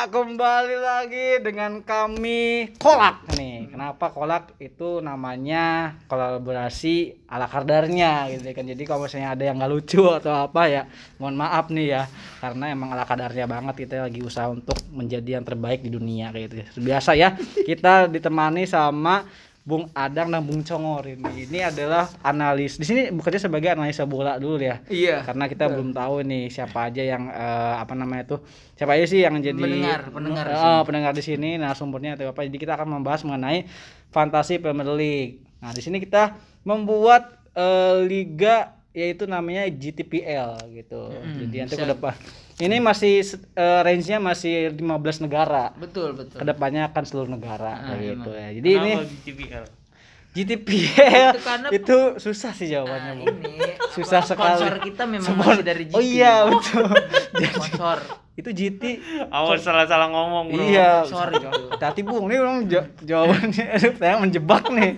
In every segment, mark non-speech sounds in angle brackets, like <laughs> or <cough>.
Ya, kembali lagi dengan kami Kolak nih. Kenapa Kolak itu namanya kolaborasi ala kadarnya gitu kan. Jadi kalau misalnya ada yang nggak lucu atau apa ya, mohon maaf nih ya. Karena emang ala kadarnya banget kita lagi usaha untuk menjadi yang terbaik di dunia kayak gitu. Biasa ya, kita ditemani sama Bung Adang dan Bung Congor ini. Ini adalah analis. Di sini bekerja sebagai analisa bola dulu ya. Iya. Karena kita belum tahu nih siapa aja yang eh, apa namanya tuh. Siapa aja sih yang jadi Pendengar, pendengar di Eh, pendengar di sini narasumbernya atau apa. Jadi kita akan membahas mengenai fantasi Premier League. Nah, di sini kita membuat eh, liga yaitu namanya GTPL gitu. Jadi nanti ke depan ini masih eh, range-nya masih 15 negara. Betul, betul. Ke depannya akan seluruh negara Ah, kayak gitu emang. ya. Jadi ini Kenapa GTPL? GTPL Itu karena- <laughs> itu susah sih jawabannya, Nah, ini Susah sekali. Sponsor kita memang Spon- masih dari GT. Oh iya, betul. <laughs> Sponsor. Itu GT. Awas salah-salah ngomong bro. Iya. Sorry. Hati Bung, ini orang ja- jawabannya aduh, <laughs> saya menjebak nih.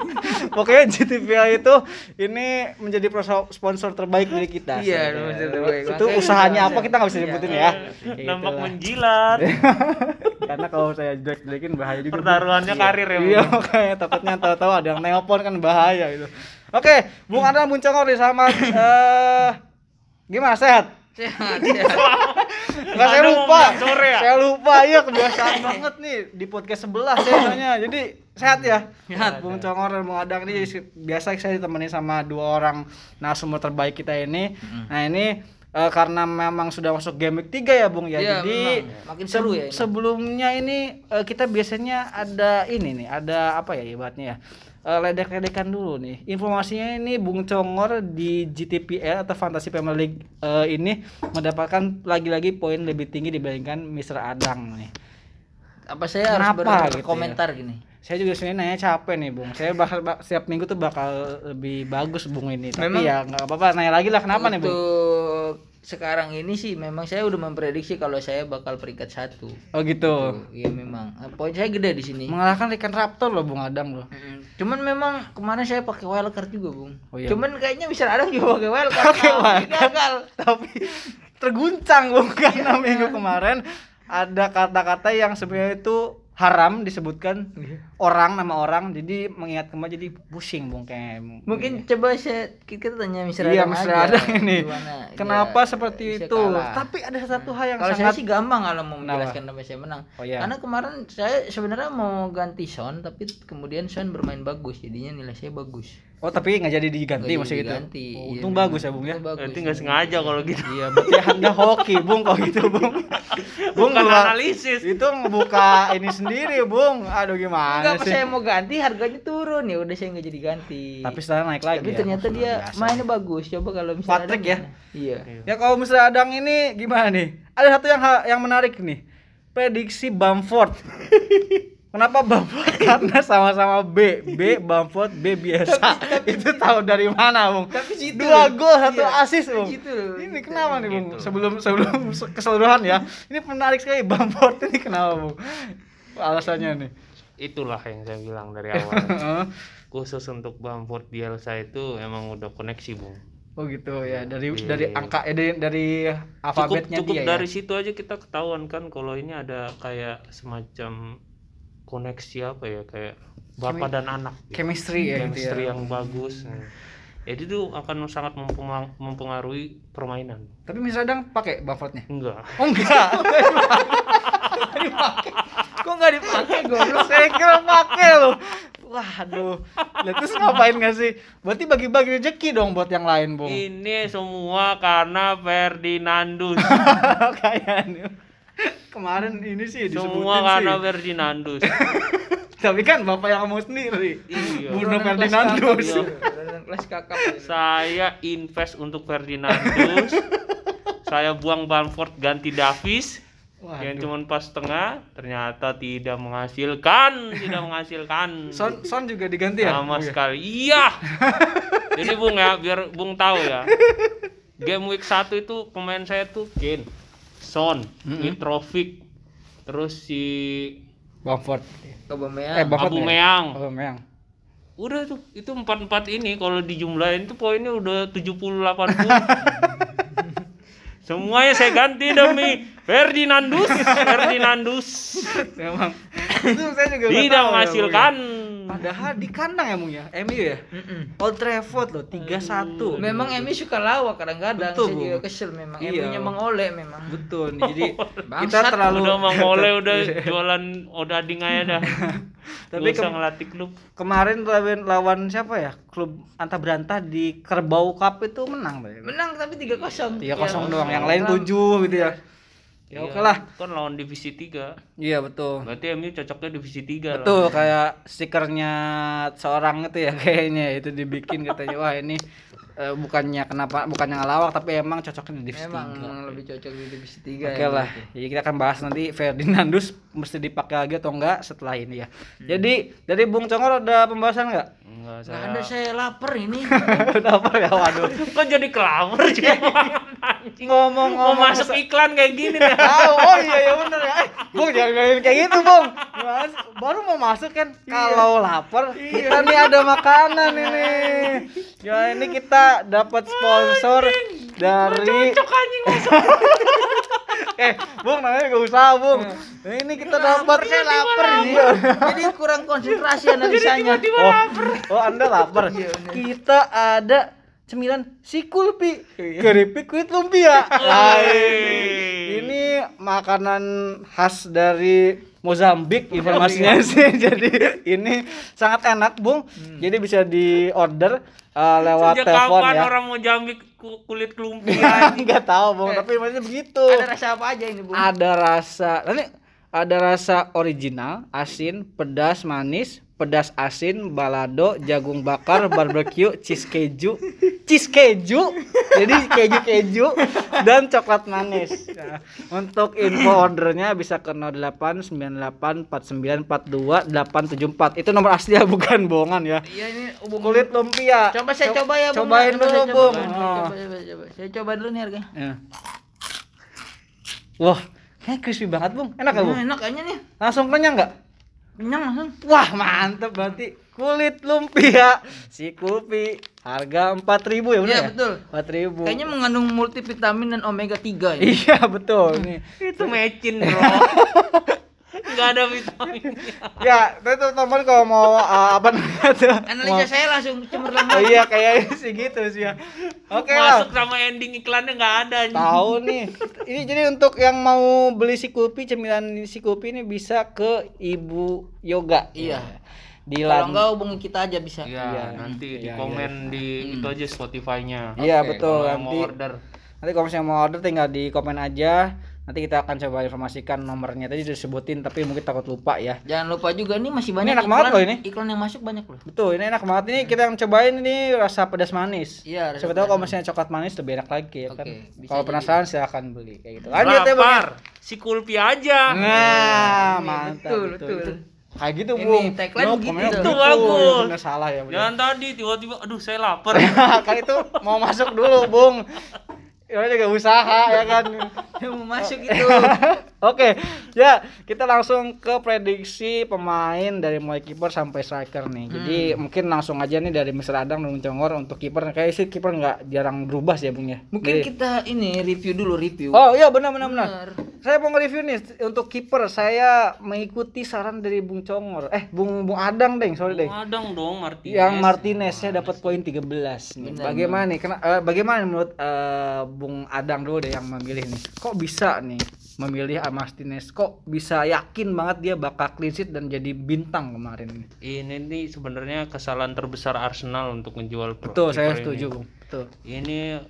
Pokoknya GTPL itu ini menjadi sponsor terbaik dari kita. Iya, sponsor terbaik. Itu usahanya kita apa bisa- kita nggak bisa iya. nyebutin ya. Nampak menjilat. <laughs> Karena kalau saya jelek-jelekin bahaya juga. Pertaruhannya karir ya. Iya Bung. makanya takutnya tahu-tahu ada yang nelpon kan bahaya itu. Oke, Bung Congor nih sama eh gimana sehat? Sehat, sehat. <laughs> Enggak saya lupa. sore ya? Saya lupa iya kebiasaan <laughs> banget nih di podcast sebelah saya soalnya. Jadi sehat ya. Sehat. Bung Congor dan Bung Adang ini biasa saya ditemani sama dua orang narasumber terbaik kita ini. Nah, ini eh, karena memang sudah masuk game week 3 ya Bung ya. Iya, Jadi memang. Makin seru ya ini. Sebelumnya ini eh, kita biasanya ada ini nih, ada apa ya ibaratnya ya? Eh, ledek-ledekan dulu nih. Informasinya ini Bung Congor di GTPL atau Fantasy Premier League eh, ini mendapatkan lagi-lagi poin lebih tinggi dibandingkan Mr. Adang nih. Apa saya harus Kenapa gitu ya? berkomentar gini? Saya juga sebenarnya nanya capek nih, Bung. Saya bakal bak- setiap minggu tuh bakal lebih bagus Bung ini. Tapi Memang- ya nggak apa-apa, nanya lagi lah kenapa nih, Bung? Untuk sekarang ini sih memang saya udah memprediksi kalau saya bakal peringkat satu. Oh gitu. Iya memang. Eh, Poin saya gede di sini. Mengalahkan ikan raptor loh Bung Adang loh. Mm, Cuman memang kemarin saya pakai wildcard juga, Bung. Oh, iya. Cuman kayaknya bisa ada juga pakai wildcard. <laughs> Pakai Tapi wildcard. gagal. tapi terguncang Bung karena minggu kemarin ada kata-kata yang sebenarnya itu haram disebutkan orang nama orang jadi mengingat kembali jadi pusing Bung kayak Mungkin coba saya kita tanya Mr. Iya aja, Adang ini. gimana Kenapa dia seperti itu? kalah. Tapi ada satu hal yang kalau sangat saya sih gampang kalau mau menjelaskan kenapa saya menang. Oh, iya. Karena kemarin saya sebenarnya mau ganti Son tapi kemudian Son bermain bagus jadinya nilai saya bagus. Oh, tapi nggak jadi diganti Nggak maksud jadi gitu. diganti. Oh, Iya, untung memang. bagus ya Bung ya. Bagus. Berarti nggak sengaja kalau gitu. Iya, <laughs> berarti Anda hoki, Bung, kalau gitu, Bung. Bung Bukan analisis. Itu ngebuka ini sendiri, Bung. Aduh gimana Enggak sih? saya mau ganti harganya turun ya udah saya nggak jadi ganti. Tapi sekarang naik lagi. Tapi ya. ternyata dia biasa. mainnya bagus. Coba kalau misalnya Patrick ada ya? Iya. Ya kalau misalnya Adang ini gimana nih? Ada satu yang yang menarik nih. Prediksi Bamford. <laughs> Kenapa Bamford? <laughs> Karena sama-sama B. B Bamford, B biasa. <laughs> itu tahu dari mana, Bung? Tapi situ Dua gol, satu Iya, asis, Bung. loh. Ini kenapa nih, Bung? Gitu. Sebelum sebelum keseluruhan ya. Ini menarik sekali Bamford ini kenapa, Bung? Alasannya nih. Itulah yang saya bilang dari <laughs> awal. Heeh. Khusus untuk Bamford Bielsa itu emang udah koneksi bung. oh gitu ya. Dari Iya. dari angka eh, dari, dari Cukup alfabetnya cukup dia dari ya. situ aja kita ketahuan kan kalau ini ada kayak semacam koneksi apa ya kayak bapak dan anak. gitu. Chemistry ya gitu Chemistry ya. yang bagus. Nah, Jadi itu akan sangat mempenga- mempengaruhi permainan. Tapi misalnya Adang pakai Bamfordnya? Enggak. Oh enggak. <laughs> Kok nggak dipakai goblok? Saya kira pakai loh. Waduh. Lah terus ngapain nggak sih? Berarti bagi-bagi rezeki dong buat yang lain, Bung. Ini semua karena Ferdinandus. <laughs> Kayaknya. Kemarin ini sih disebutin semua karena sih. Ferdinandus. <laughs> Tapi kan Bapak yang ngomong sendiri. Iya. Bruno Kelas Ferdinandus. iya. Kelas kakap. Saya invest untuk Ferdinandus. <laughs> saya buang Bamford ganti Davis. Yang Waduh. cuma pas setengah ternyata tidak menghasilkan, tidak <laughs> menghasilkan. Son Son juga diganti ya? Sama iya. sekali. Iya. <laughs> Jadi Bung ya, biar Bung tahu ya. Game week 1 itu pemain saya tuh Kane, Son, Mitrovic, terus si Bamford. Aubameyang. Eh, Bamford. Aubameyang. Ya? Aubameyang. Udah tuh, itu empat-empat ini kalau dijumlahin tuh poinnya udah 70 80. <laughs> Semuanya saya ganti demi Ferdinandus, Ferdinandus Memang. itu saya juga tidak tahu ya, menghasilkan. Ya. Padahal di kandang ya, Bung ya. MU ya. Mm-mm. Old Trafford loh, 3-1. Memang Emi suka lawak kadang-kadang. Betul, Saya juga Bu. kesel memang. Iya. Emi-nya mengoleh memang. Betul. nih. <laughs> Jadi kita terlalu Udah mau ngoleh <laughs> udah jualan odading aja dah. Tapi kem- ngelatih klub. kemarin lawan lawan siapa ya? Klub Anta Berantah di Kerbau Cup itu menang. Menang tapi 3-0. 3-0 doang, yang lain 7 gitu ya. Ya Iya, oke lah. Kan lawan divisi 3. Iya betul. Berarti MU cocoknya divisi 3 Betul kayak stikernya seorang itu ya <laughs> kayaknya itu dibikin katanya wah ini eh, bukannya kenapa bukannya ngelawak tapi emang cocoknya di divisi Memang tiga. lebih cocok di divisi 3 Oke lah, jadi kita akan bahas nanti Ferdinandus mesti dipakai lagi atau enggak setelah ini ya. Jadi dari Bung Congor ada pembahasan enggak? Enggak Nggak saya. ada saya lapar ini. <laughs> Kenapa ya? Waduh. Kok jadi juga anjing. Ngomong Mau masuk iklan kayak gini dah. Tahu, oh iya ya bener ya. Eh, Bung jangan kayak gitu, Bung. Mas, baru mau masuk kan kalau lapar kita nih ada makanan ini. Ya ini kita dapat sponsor dari Cocok anjing <laughs> eh Bung namanya gak usah Bung. Ini kita dapat saya lapar ini. Jadi kurang konsentrasi analisanya. Oh, oh Anda lapar. Kita ada cemilan si kulpi keripik kulit lumpia. Nah, ini, makanan khas dari Mozambik informasinya <laughs> sih. Jadi ini sangat enak, Bung. Jadi bisa di order eh, lewat Sejak telepon kapan ya. orang ku- kulit lumpia? <laughs> Enggak tahu, Bung, tapi maksudnya begitu. Ada rasa apa aja ini, Bu? ada rasa nanti ada rasa original asin pedas manis pedas asin balado jagung bakar barbecue cheese keju cheese keju jadi keju keju dan coklat manis Nah, untuk info ordernya bisa ke 08984942 itu nomor asli ya bukan bohongan ya Iya ini hubung kulit lumpia Coba saya Co- coba ya, Bung. cobain Coba dulu coba. bung Coba, Oh. coba, coba. Saya coba dulu nih harganya. Ya. wah kayak crispy banget bung enak gak bung Hmm, enak kayaknya nih. langsung kenyang nggak Kenyang langsung. Wah mantep berarti kulit lumpia si Kulpi harga 4000 ya benar Iya, ya? betul. 4000. Kayaknya mengandung multivitamin dan omega 3 ya. Iya betul nih. <laughs> Itu mecin, Bro. <laughs> Enggak ada vitaminnya. <laughs> ya, itu teman kalau mau uh, apa namanya tuh? Analisa saya langsung cemerlang <laughs> Oh, iya kayaknya sih gitu sih ya. Oke lah. Masuk sama ending iklannya enggak ada anjing. Tahu nih. Ini jadi untuk yang mau beli si Kulpi cemilan si Kulpi ini bisa ke Ibu Yoga. Iya. Di Kalau Lan- enggak hubungi kita aja bisa. Iya, Iya. nanti di Iya, komen di itu aja Spotify-nya. Iya Oke, betul Kalau nanti mau order. Nanti kalau misalnya mau order tinggal di komen aja. Nanti kita akan coba informasikan nomornya. Tadi sudah disebutin tapi mungkin takut lupa ya. Jangan lupa juga nih masih banyak enak banget loh ini. Iklan yang masuk banyak loh. Betul, ini enak banget ini kita yang cobain ini rasa pedas manis. Iya, rasa Siapa tahu kalau misalnya coklat manis lebih enak lagi ya kan. Oke, bisa Kalau penasaran silahkan beli kayak gitu. Lanjut ya, Bang. Lapar. Si Kulpi aja. Nah, Ini, mantap betul, betul. betul. Kayak gitu, Ini Bung. tagline No, begitu tuh. Itu bagus. Ya, bener salah ya. bener. Jangan tadi tiba-tiba aduh saya lapar. <laughs> kan itu mau masuk dulu, Bung. Ya juga usaha ya kan. Yang <laughs> mau masuk <laughs> itu. Oke, ya kita langsung ke prediksi pemain dari mulai kiper sampai striker nih. Jadi mungkin langsung aja nih dari Mr. Adang dan Congor untuk kiper. Kayak sih kiper nggak jarang berubah sih ya Bung ya. Mungkin Jadi- kita ini review dulu review. Oh iya benar benar benar. Saya mau nge-review nih untuk kiper. Saya mengikuti saran dari Bung Congor. Eh Bung Bung Adang deng, sorry deng. Adang dong Martinez. Yang Martinez saya dapat poin 13 nih. Bagaimana nih? Kena, eh, bagaimana menurut eh, Bung Adang dulu deh yang memilih nih? Kok bisa nih memilih Martinez? Kok bisa yakin banget dia bakal clean sheet dan jadi bintang kemarin ini? Ini nih sebenarnya kesalahan terbesar Arsenal untuk menjual Betul, saya ini. setuju, Bung. Betul. Ini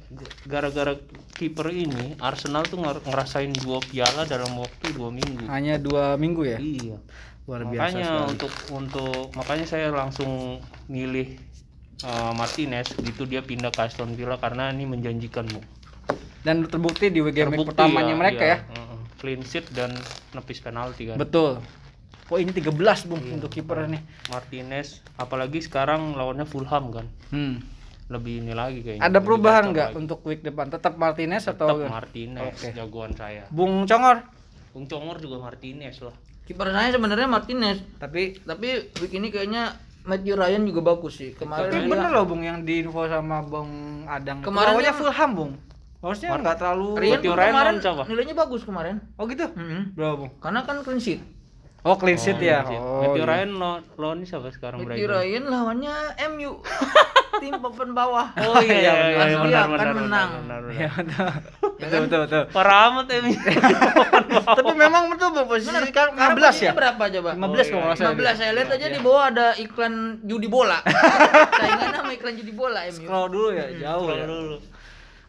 gara-gara kiper ini Arsenal tuh nger- ngerasain dua piala dalam waktu dua minggu. Hanya dua minggu ya? Iya. Luar biasa makanya sekali. untuk untuk makanya saya langsung milih uh, Martinez gitu dia pindah ke Aston Villa karena ini menjanjikan bu. Dan terbukti di game Terbukti pertamanya mereka ya. uh, clean sheet dan nepis penalti kan. Betul. Poin 13 Bung untuk kiper nih. Martinez apalagi sekarang lawannya Fulham kan. Hmm. Lebih ini lagi kayaknya. Ada perubahan nggak untuk week depan? Tetap Martinez Tetap atau Martinez Oke. jagoan saya. Bung Congor? Bung Congor juga Martinez lah. Kiper saya sebenarnya Martinez, Tapi tapi week ini kayaknya Matthew Ryan juga bagus sih. Kemarin Tapi bener loh Bung yang diinfo sama Bung Adang. Kemarin Fulham Bung. Harusnya nggak terlalu Rian Matthew tuh Ryan kemarin siapa? nilainya bagus kemarin. Oh gitu. Mm-mm. Berapa, Bung? Karena kan clean sheet. Oh, clean sheet ya. Matthew Oh. Matthew iya. Ryan lo- lawan siapa sekarang Matthew Brighton? Ryan lawannya MU. <laughs> Tim papan bawah. Oh iya, iya, iya, Pasti benar, akan benar, menang. benar, benar, Iya, benar. betul. Ya Betul, kan? betul, betul. Parah amat ya <laughs> Mi. Tapi memang betul posisi kan sekarang 15 ya? berapa coba? 15 Oh, kalau iya, nggak salah. 15 saya lihat aja di bawah ada iklan judi bola. <laughs> Saingannya sama iklan judi bola MU. Scroll dulu ya, jauh ya. Dulu.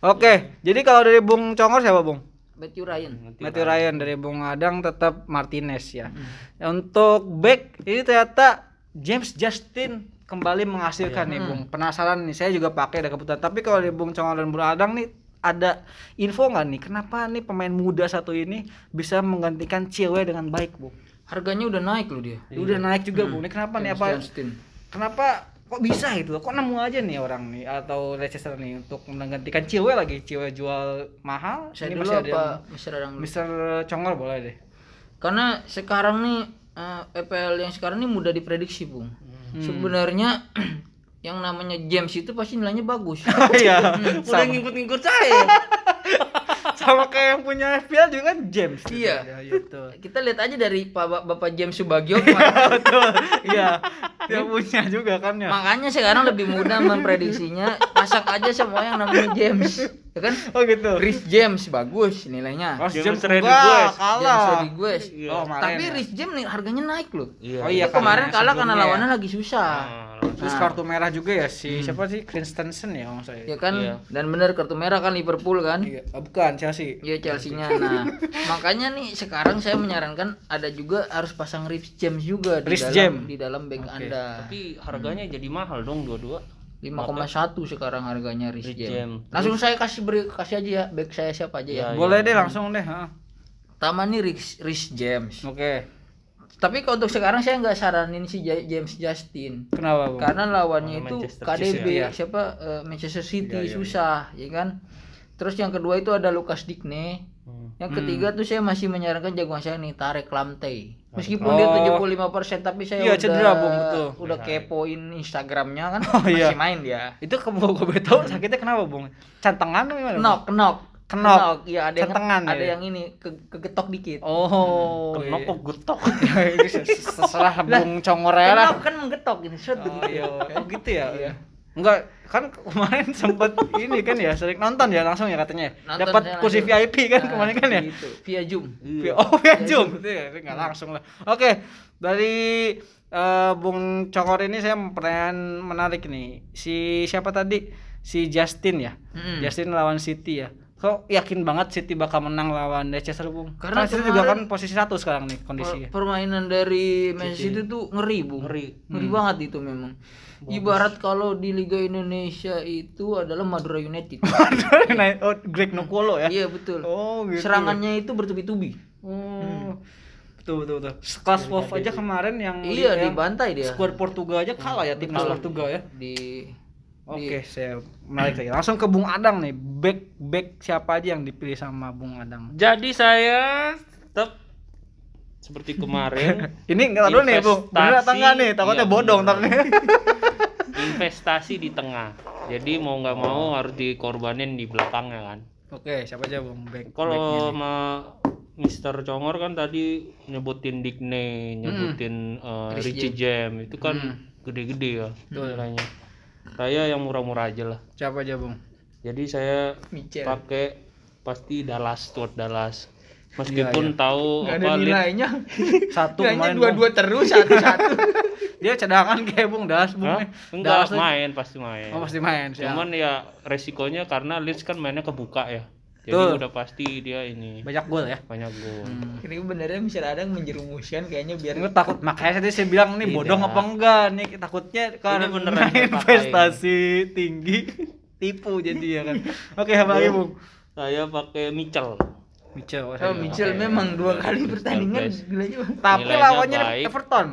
Oke, jadi kalau dari Bung Congor siapa, Bung? Matthew Ryan. Matthew Ryan dari Bung Adang tetap Martinez ya. Untuk back ini ternyata James Justin kembali menghasilkan nih Bung. Penasaran nih, saya juga pakai ada kebutuhan. Tapi kalau dari Bung Congor dan Bung Adang nih ada info nggak nih kenapa nih pemain muda satu ini bisa menggantikan cewek dengan baik, Bung? Harganya udah naik loh dia. Udah naik juga, Bung. Ini kenapa nih James apa? Justin. Kenapa kok bisa gitu loh? Kok nemu aja nih orang nih atau Leicester nih untuk menggantikan cewek lagi, cewek jual mahal. Saya Ini dulu masih ada apa yang- Mister? Mister Congor boleh deh. Karena sekarang nih eh, EPL yang sekarang nih mudah diprediksi, Bung. Hmm. Sebenarnya <clears throat> yang namanya James itu pasti nilainya bagus. <laughs> Iya, Hmm. Udah ngikut-ngikut saya. <laughs> sama kayak yang punya FPL juga kan James. Iya. Iya, betul. Kita lihat aja dari Pak Bapak James Subagio betul. Iya. Dia punya juga kan ya. Makanya sekarang lebih mudah memprediksinya. Pasak aja semua yang namanya James. Ya kan? Oh gitu. Rhys James bagus nilainya. Oh, James James Rodriguez. enggak, James kalah. Rodriguez. Iya. Oh, kemarin Tapi ya. Rhys James nih harganya naik loh. Oh iya, kemarin kalah karena sebelumnya lawannya ya. lagi susah. Terus Nah. kartu merah juga ya si siapa sih Christensen ya nggak salah. Ya kan? Iya. Dan bener kartu merah kan Liverpool kan? Iya, oh, bukan Chelsea. Iya Chelsea-nya. Nah, <laughs> makanya nih sekarang saya menyarankan ada juga harus pasang Rhys James juga di Rhys dalam James. di dalam bank Anda. tapi harganya jadi mahal dong dua-dua. 5,1 sekarang harganya Rhys Rhys James. James. Langsung saya kasih beri kasih aja ya back saya siapa aja ya. Iya, Boleh deh langsung deh, ha. Pertama nih Rhys, Rhys James. Oke. Tapi kalau untuk sekarang saya nggak saranin si Ja- James Justin. Kenapa, Bung? Karena lawannya Lawan itu Manchester KDB City, ya. siapa eh, Manchester City Iya, iya, susah, ya kan? Terus yang kedua itu ada Lucas Digne. Hmm. Yang ketiga tuh saya masih menyarankan jagoan saya nih Tarek Lamte. Meskipun dia Oh. 75% tapi saya Iya, udah cedera, Bung, betul. udah kepoin Instagramnya kan <laughs> Oh, iya. masih main dia. Itu kamu <laughs> gue tahu sakitnya kenapa, Bung? Cantengan gimana? Knock, knock. Kenok. Iya, ada yang ada ya? yang ini ke, kegetok dikit. Oh, Kenapa iya. kok getok? <laughs> Ini terserah Bung Congor ya lah. Kenok kan menggetok ini shot Oh, begitu. iya. oh gitu ya. Enggak, kan kemarin <laughs> sempet ini kan ya, sering nonton ya langsung ya katanya. Nonton Dapat saya kursi langsung. VIP kan Nah, kemarin kan ya. Gitu, via Zoom. Iya. Oh, via Zoom. Itu ya, enggak langsung lah. Oke, dari eh, Bung Congor ini saya pertanyaan menarik nih. Si siapa tadi? Si Justin ya. Mm-mm. Justin lawan City ya. Kok yakin banget City bakal menang lawan Leicester, Bung? Karena Karena City juga kan posisi satu sekarang nih Per- kondisinya. permainan dari Manchester City tuh ngeri, Bu. Ngeri. Ngeri Hmm. banget itu memang. Ibarat kalau di Liga Indonesia itu adalah Madura United. <laughs> Nah, oh, Greg Nokolo ya. iya, betul. Oh, gitu. Serangannya itu bertubi-tubi. Oh. Betul betul betul. Kelas Wolf aja kemarin yang Iya, yang dibantai dia. Skuad Portugal aja kalah ya timnas. Portugal ya. Di Oke, saya menarik lagi. Langsung ke Bung Adang nih. Back back siapa aja yang dipilih sama Bung Adang? Jadi saya tetap seperti kemarin <laughs> Ini enggak dulu nih, Bung. Bener atau enggak nih? Takutnya Iya, bodong ntar nih. <laughs> investasi di tengah. Jadi mau nggak mau harus dikorbanin di belakangnya kan. Oke, siapa aja Bung? Back. Kalau sama Mister Congor kan tadi nyebutin Digne, nyebutin eh, Rhys Richie Jam itu kan gede-gede ya nilainya. Saya yang murah-murah aja lah. Siapa aja, Bung? Jadi saya Michel. pakai pasti Dallas Stuart Dallas. Meskipun tahu Gak apa ada nilainya. Satu Nilainya kemarin. dua-dua terus satu-satu. Bung. <laughs> Dia cadangan kayak Bung Das, Bung. Hah? Enggak tuh- main pasti main. Oh, pasti main. siap. Cuman ya resikonya karena Leeds kan mainnya kebuka ya. Jadi Betul. udah pasti dia ini banyak gol ya. banyak gol. Ini benernya Mister Adang menjerumuskan kayaknya biar Gue takut makanya tadi saya bilang nih bodong apa enggak nih takutnya karena beneran investasi tinggi tipu jadi ya kan. Oke, apa lagi, Bung? Saya pakai Mitchell. Mitchell. oh, Oh, saya- Mitchell memang dua kali pertandingan gilanya. Tapi lawannya. Everton.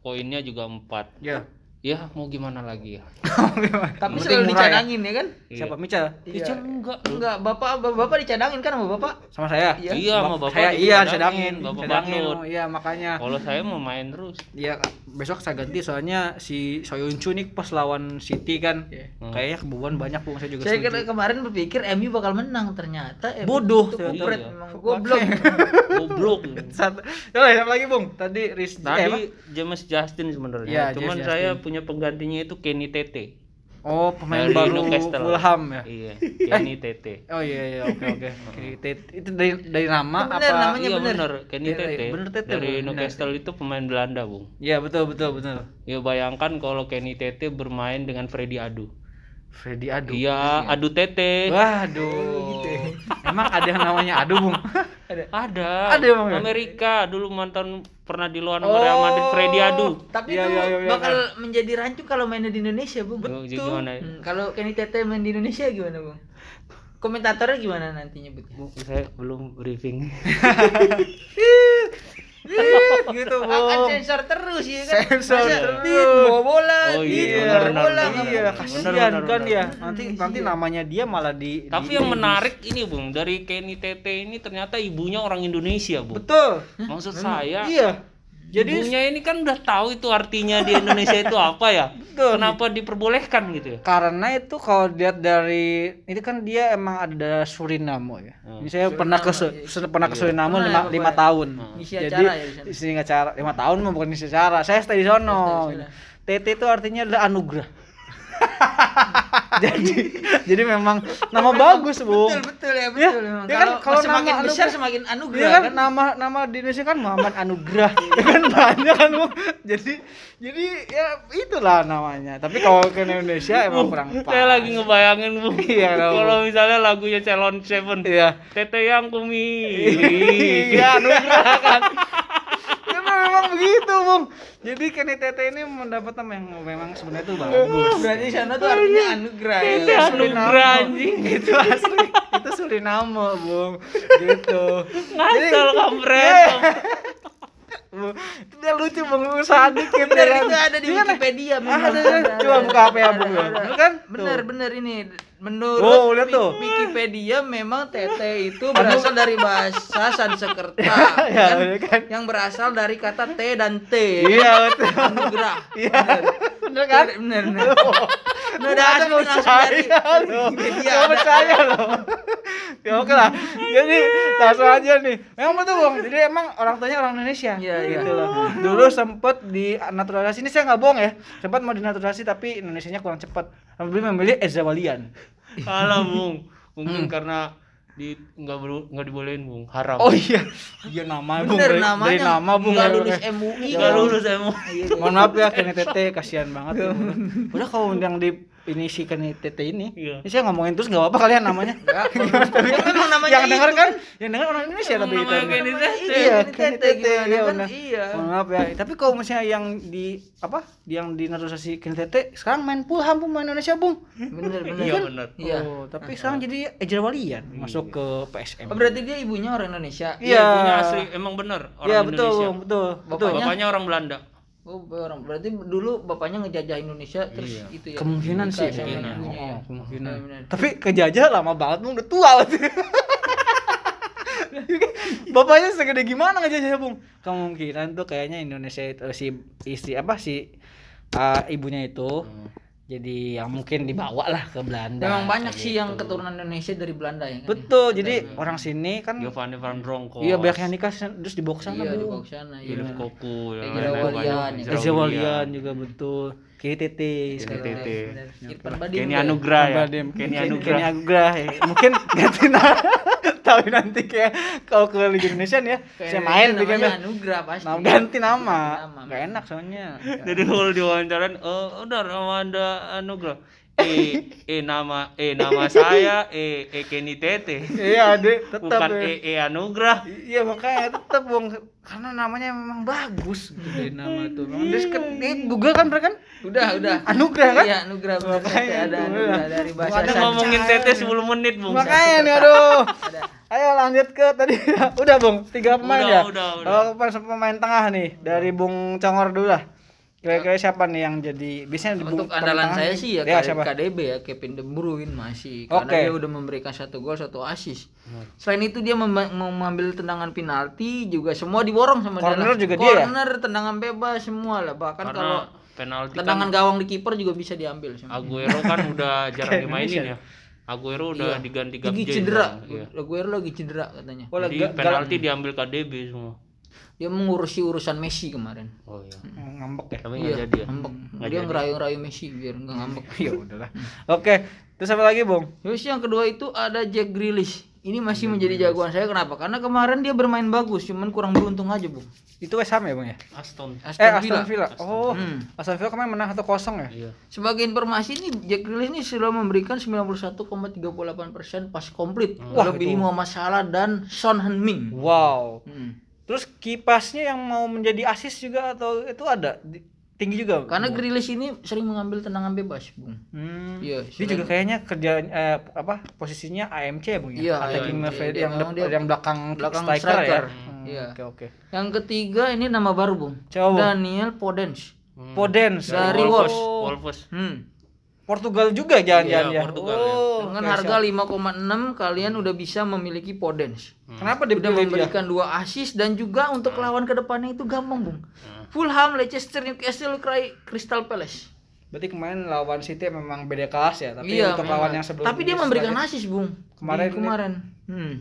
Poinnya juga 4. Ya. Ya mau gimana lagi ya <laughs> Tapi selalu murah ya. dicadangin ya kan? Siapa Mical? Ica enggak loh. Enggak, bapak bapak dicadangin kan sama bapak? Sama saya? Iya. Iya, sama bapak saya iya cadangin, sedangin, bapak sedangin. Badut. Oh, iya makanya. kalau saya mau main terus Iya, besok saya ganti soalnya si Soyuncu nih pas lawan City kan. Iya. Kayaknya kebobolan banyak Bung, saya juga Saya setuju. kira kemarin berpikir MU bakal menang ternyata MU Bodoh itu ternyata. kupret Iya. memang goblok. <laughs> goblok Satu. Lagi, Bung? Tadi Riz eh, tadi James Justin sebenarnya Iya, cuman James saya Justin. punya penggantinya itu Kenny Tete Oh, pemain dari baru Newcastle. Fulham ya. iya <laughs> Kenny Tete Oh iya iya oke oke. <laughs> Oke, Tet- Itu dari dari nama bener apa? namanya. iya bener. bener Kenny Dari- Tete bener Tete, dari bener. Newcastle itu pemain Belanda bung Iya betul betul betul. ya bayangkan kalau Kenny Tete bermain dengan Freddy Adu Freddy Adu. iya Adu Tete Waduh. Emang ada yang namanya Adu, Bung? ada Ada emang ya? Amerika dulu mantan pernah di luar Oh. Real Madrid Freddy Adu Tapi Iya, itu iya, iya, iya, bakal menjadi rancu kalau mainnya di Indonesia, Bung. Betul. Gimana ya? Hmm, kalau Kenny Tete main di Indonesia gimana, Bung? Komentatornya gimana nanti nyebutnya? Bu, saya belum briefing <laughs> <laughs> gitu, Akan Bung. sensor terus ya kan? Sensor Masa terus. Bawa bola, Oh, dit, iya, bawa benar, bola. Iya, kasihan kan ya. Nanti nanti namanya dia malah di tapi di- yang menarik ini bung dari Kenny Tete ini ternyata ibunya orang Indonesia bung Betul. maksud saya Iya. Jadi ibunya ini kan udah tahu itu artinya di Indonesia itu apa ya <laughs> Betul. kenapa diperbolehkan gitu ya karena itu kalau lihat dari itu kan dia emang ada Suriname ya. Hmm. Ini saya pernah ke Su- su- pernah ke Suriname Pernah lima, ya, lima ya? tahun. Ngisi Jadi acara ya di isi acara lima tahun mah bukan isi acara. Saya stay di sono. TT itu artinya adalah anugerah. <laughs> jadi jadi memang nama bagus bu. Betul, betul ya, Ya, betul. memang. ya kan kalau semakin nama besar anugerah- semakin anugerah Iya kan, kan? nama nama di Indonesia kan Muhammad Anugrah. <laughs> ya kan banyak kan Bu. Jadi jadi ya itulah namanya. Tapi kalau ke Indonesia emang kurang pas. saya lagi ngebayangin bung Iya, kalau misalnya lagunya Celon Seven Iya. Tete yang kumiliki <laughs> Iya, anugerah kan. Memang begitu, Bung. Jadi Tete ini mendapat nama yang memang sebenarnya itu bagus. Berarti sana tuh artinya anugerah ya. Itu anugerah anjing itu asli. itu Suriname, Bung. Gitu. ngasal kampret itu dia lucu bang usaha dikit Bener itu ada di? Wikipedia ada, ada. Coba buka apa ya, Bung, ya? Kan? Bener bener ini menurut Oh, lihat tuh. Wik- Wikipedia memang tete itu berasal dari bahasa Sanskerta <laughs> Ya, kan? kan? yang berasal dari kata T dan T Iya, betul. anugerah Iya. Bener kan? bener bener Nah, udah Ada langsung dari. Wikipedia Gak percaya loh. Ya oke lah. Jadi langsung aja nih. Memang betul bang. Jadi emang orang tuanya orang Indonesia. Iya, iya. gitu loh. Dulu sempet di naturalisasi ini saya nggak bohong ya. Sempat mau dinaturalisasi tapi Indonesianya kurang cepat. Lebih memilih Eza Walian. Alah bung, mungkin karena di nggak nggak dibolehin bung, haram. Oh iya. Iya nama bung. bener Dari, namanya dari nama bung. nggak lulus. MUI nggak lulus emu. Mohon maaf ya Tete kasihan banget. Udah kalau yang di ini si Kenny Tete ini, Iya. ini saya ngomongin terus nggak apa-apa kalian namanya. <laughs> Ya yang denger itu kan, yang denger orang Indonesia tapi itu. Iya, Kenny Tete Tete, gimana iya kan? benar. Iya. Maaf ya. Tapi kalau misalnya yang di apa? Yang di naturalisasi Tete sekarang main Fulham pemain Indonesia, Bung. bener bener Iya benar. Iya. Oh, tapi sekarang jadi Ejar Walian masuk ke PSM. Oh, berarti dia ibunya orang Indonesia Iya. Ibunya asli emang bener orang Iya, betul, Indonesia. Bung, betul. Betul. Bapaknya orang Belanda. Oh, orang berarti dulu bapaknya ngejajah Indonesia terus Iya. itu ya. Kemungkinan sih, sama kemungkinan. ibunya ya. Oh, kemungkinan. Benar. Tapi kejajah lama banget, Bung. Udah tua banget. <laughs> Bapaknya segede gimana ngejajah, Bung? Kemungkinan tuh kayaknya Indonesia itu si istri apa si uh, ibunya itu jadi yang mungkin dibawa lah ke Belanda. Memang banyak sih gitu. yang keturunan Indonesia dari Belanda ya kan. Betul, jadi orang sini kan Giovanni Van Bronckhorst. iya banyak yang nikah terus dibawa ke sana, Iya, di Bung. bawah sana ya. Philip Koku Walian, banyak. ya. Walian. Juga betul. Tete. Benar. Irfan Badim Kenny ya? Anugrah ya. Kenny Kenny Anugrah. Ya. Mungkin <laughs> ganti nama. Tapi nanti kayak kalau ke Liga Indonesia nih ya, Kayak saya main namanya bikinnya. Anugrah pasti. Nah, ganti nama. Nama. Gak enak soalnya. Jadi kalau diwawancarain, oh udah nama anda Anugrah. Eh, <laughs> eh nama, eh nama saya, eh, eh Kenny Tete. Iya, Dek, tetap Bukan ya. eh, eh Anugrah. Iya, makanya tetap Bung. Karena namanya memang bagus gitu nama tuh. Memang dia seket- di Google kan mereka kan Udah, udah. Anugrah kan? Iya, Anugrah benar Makanya ada Anugrah udah. dari bahasa Ada ngomongin Tete 10 menit, Bung. Makanya nih aduh. Ayo lanjut ke tadi. <laughs> Udah, Bung. Tiga pemain Udah, ya. udah, udah. Oh, pemain pemain tengah nih dari Bung Congor dulu lah. Kira-kira siapa nih yang jadi biasanya di Untuk bung- andalan saya sih ya, ya siapa? KDB ya Kevin De Bruyne masih karena Oke. dia udah memberikan satu gol satu assist. Selain itu dia memba- mengambil tendangan penalti juga semua diborong sama dia. Corner lah. juga dia ya? Corner, tendangan bebas semua lah. Bahkan kalau Karena penalti kan tendangan gawang di kiper juga bisa diambil. Aguero kan udah <laughs> jarang dimainin ya. Aguero udah diganti Lagi Gakje cedera. sekarang, iya. Aguero lagi cedera katanya. Oh, Jadi ga- penalti diambil KDB semua. Dia mengurusi urusan Messi kemarin. Oh iya. Hmm, ngambek ya. Tapi nggak jadi ya. Ngambek. Dia ngerayu-ngerayu Messi biar nggak ngambek. <laughs> ya udahlah. Oke, terus apa lagi, Bung? Terus yang kedua itu ada Jack Grealish. Ini masih menjadi jagoan saya kenapa? Karena kemarin dia bermain bagus, cuman kurang beruntung aja, Bung. Itu West Ham ya, Bung ya? Aston. Aston Eh, Villa. Aston Villa. Oh, Hmm. Aston Villa kemarin menang 1-0 ya? Iya. Sebagai informasi ini Jack Grealish ini sudah memberikan 91,38% pas komplit. Wah, Lebih Muhammad Salah dan Son Heung-min. Wow. Hmm. Terus kipasnya yang mau menjadi asis juga atau itu ada Di- tinggi juga? Karena Grealish ini sering mengambil tendangan bebas, Bung. Hmm. Iya, Dia juga kayaknya kerja eh, apa posisinya AMC ya, Bung ya? Iya, Attacking AMC. midfield Dia yang dia yang belakang, belakang striker, striker. ya. Hmm, Iya. Oke, oke. Yang ketiga ini nama baru, Bung. Coba, Bung. Daniel Podence. Podence Dari. Wolves. Wolves. Hmm. Portugal juga jangan-jangan Iya, ya. Portugal ya. oh, Dengan oke, harga siap. 5,6 kalian udah bisa memiliki Podence. Kenapa Udah dipilih dia? memberikan dua assist dan juga untuk lawan ke depannya itu gampang, Bung. Fulham, Leicester, Newcastle, Cry- Crystal Palace. Berarti kemarin lawan City memang beda kelas ya, tapi iya, untuk memang. lawan yang sebelumnya Tapi dia memberikan assist, Bung. Kemarin Di ini- kemarin. Hmm.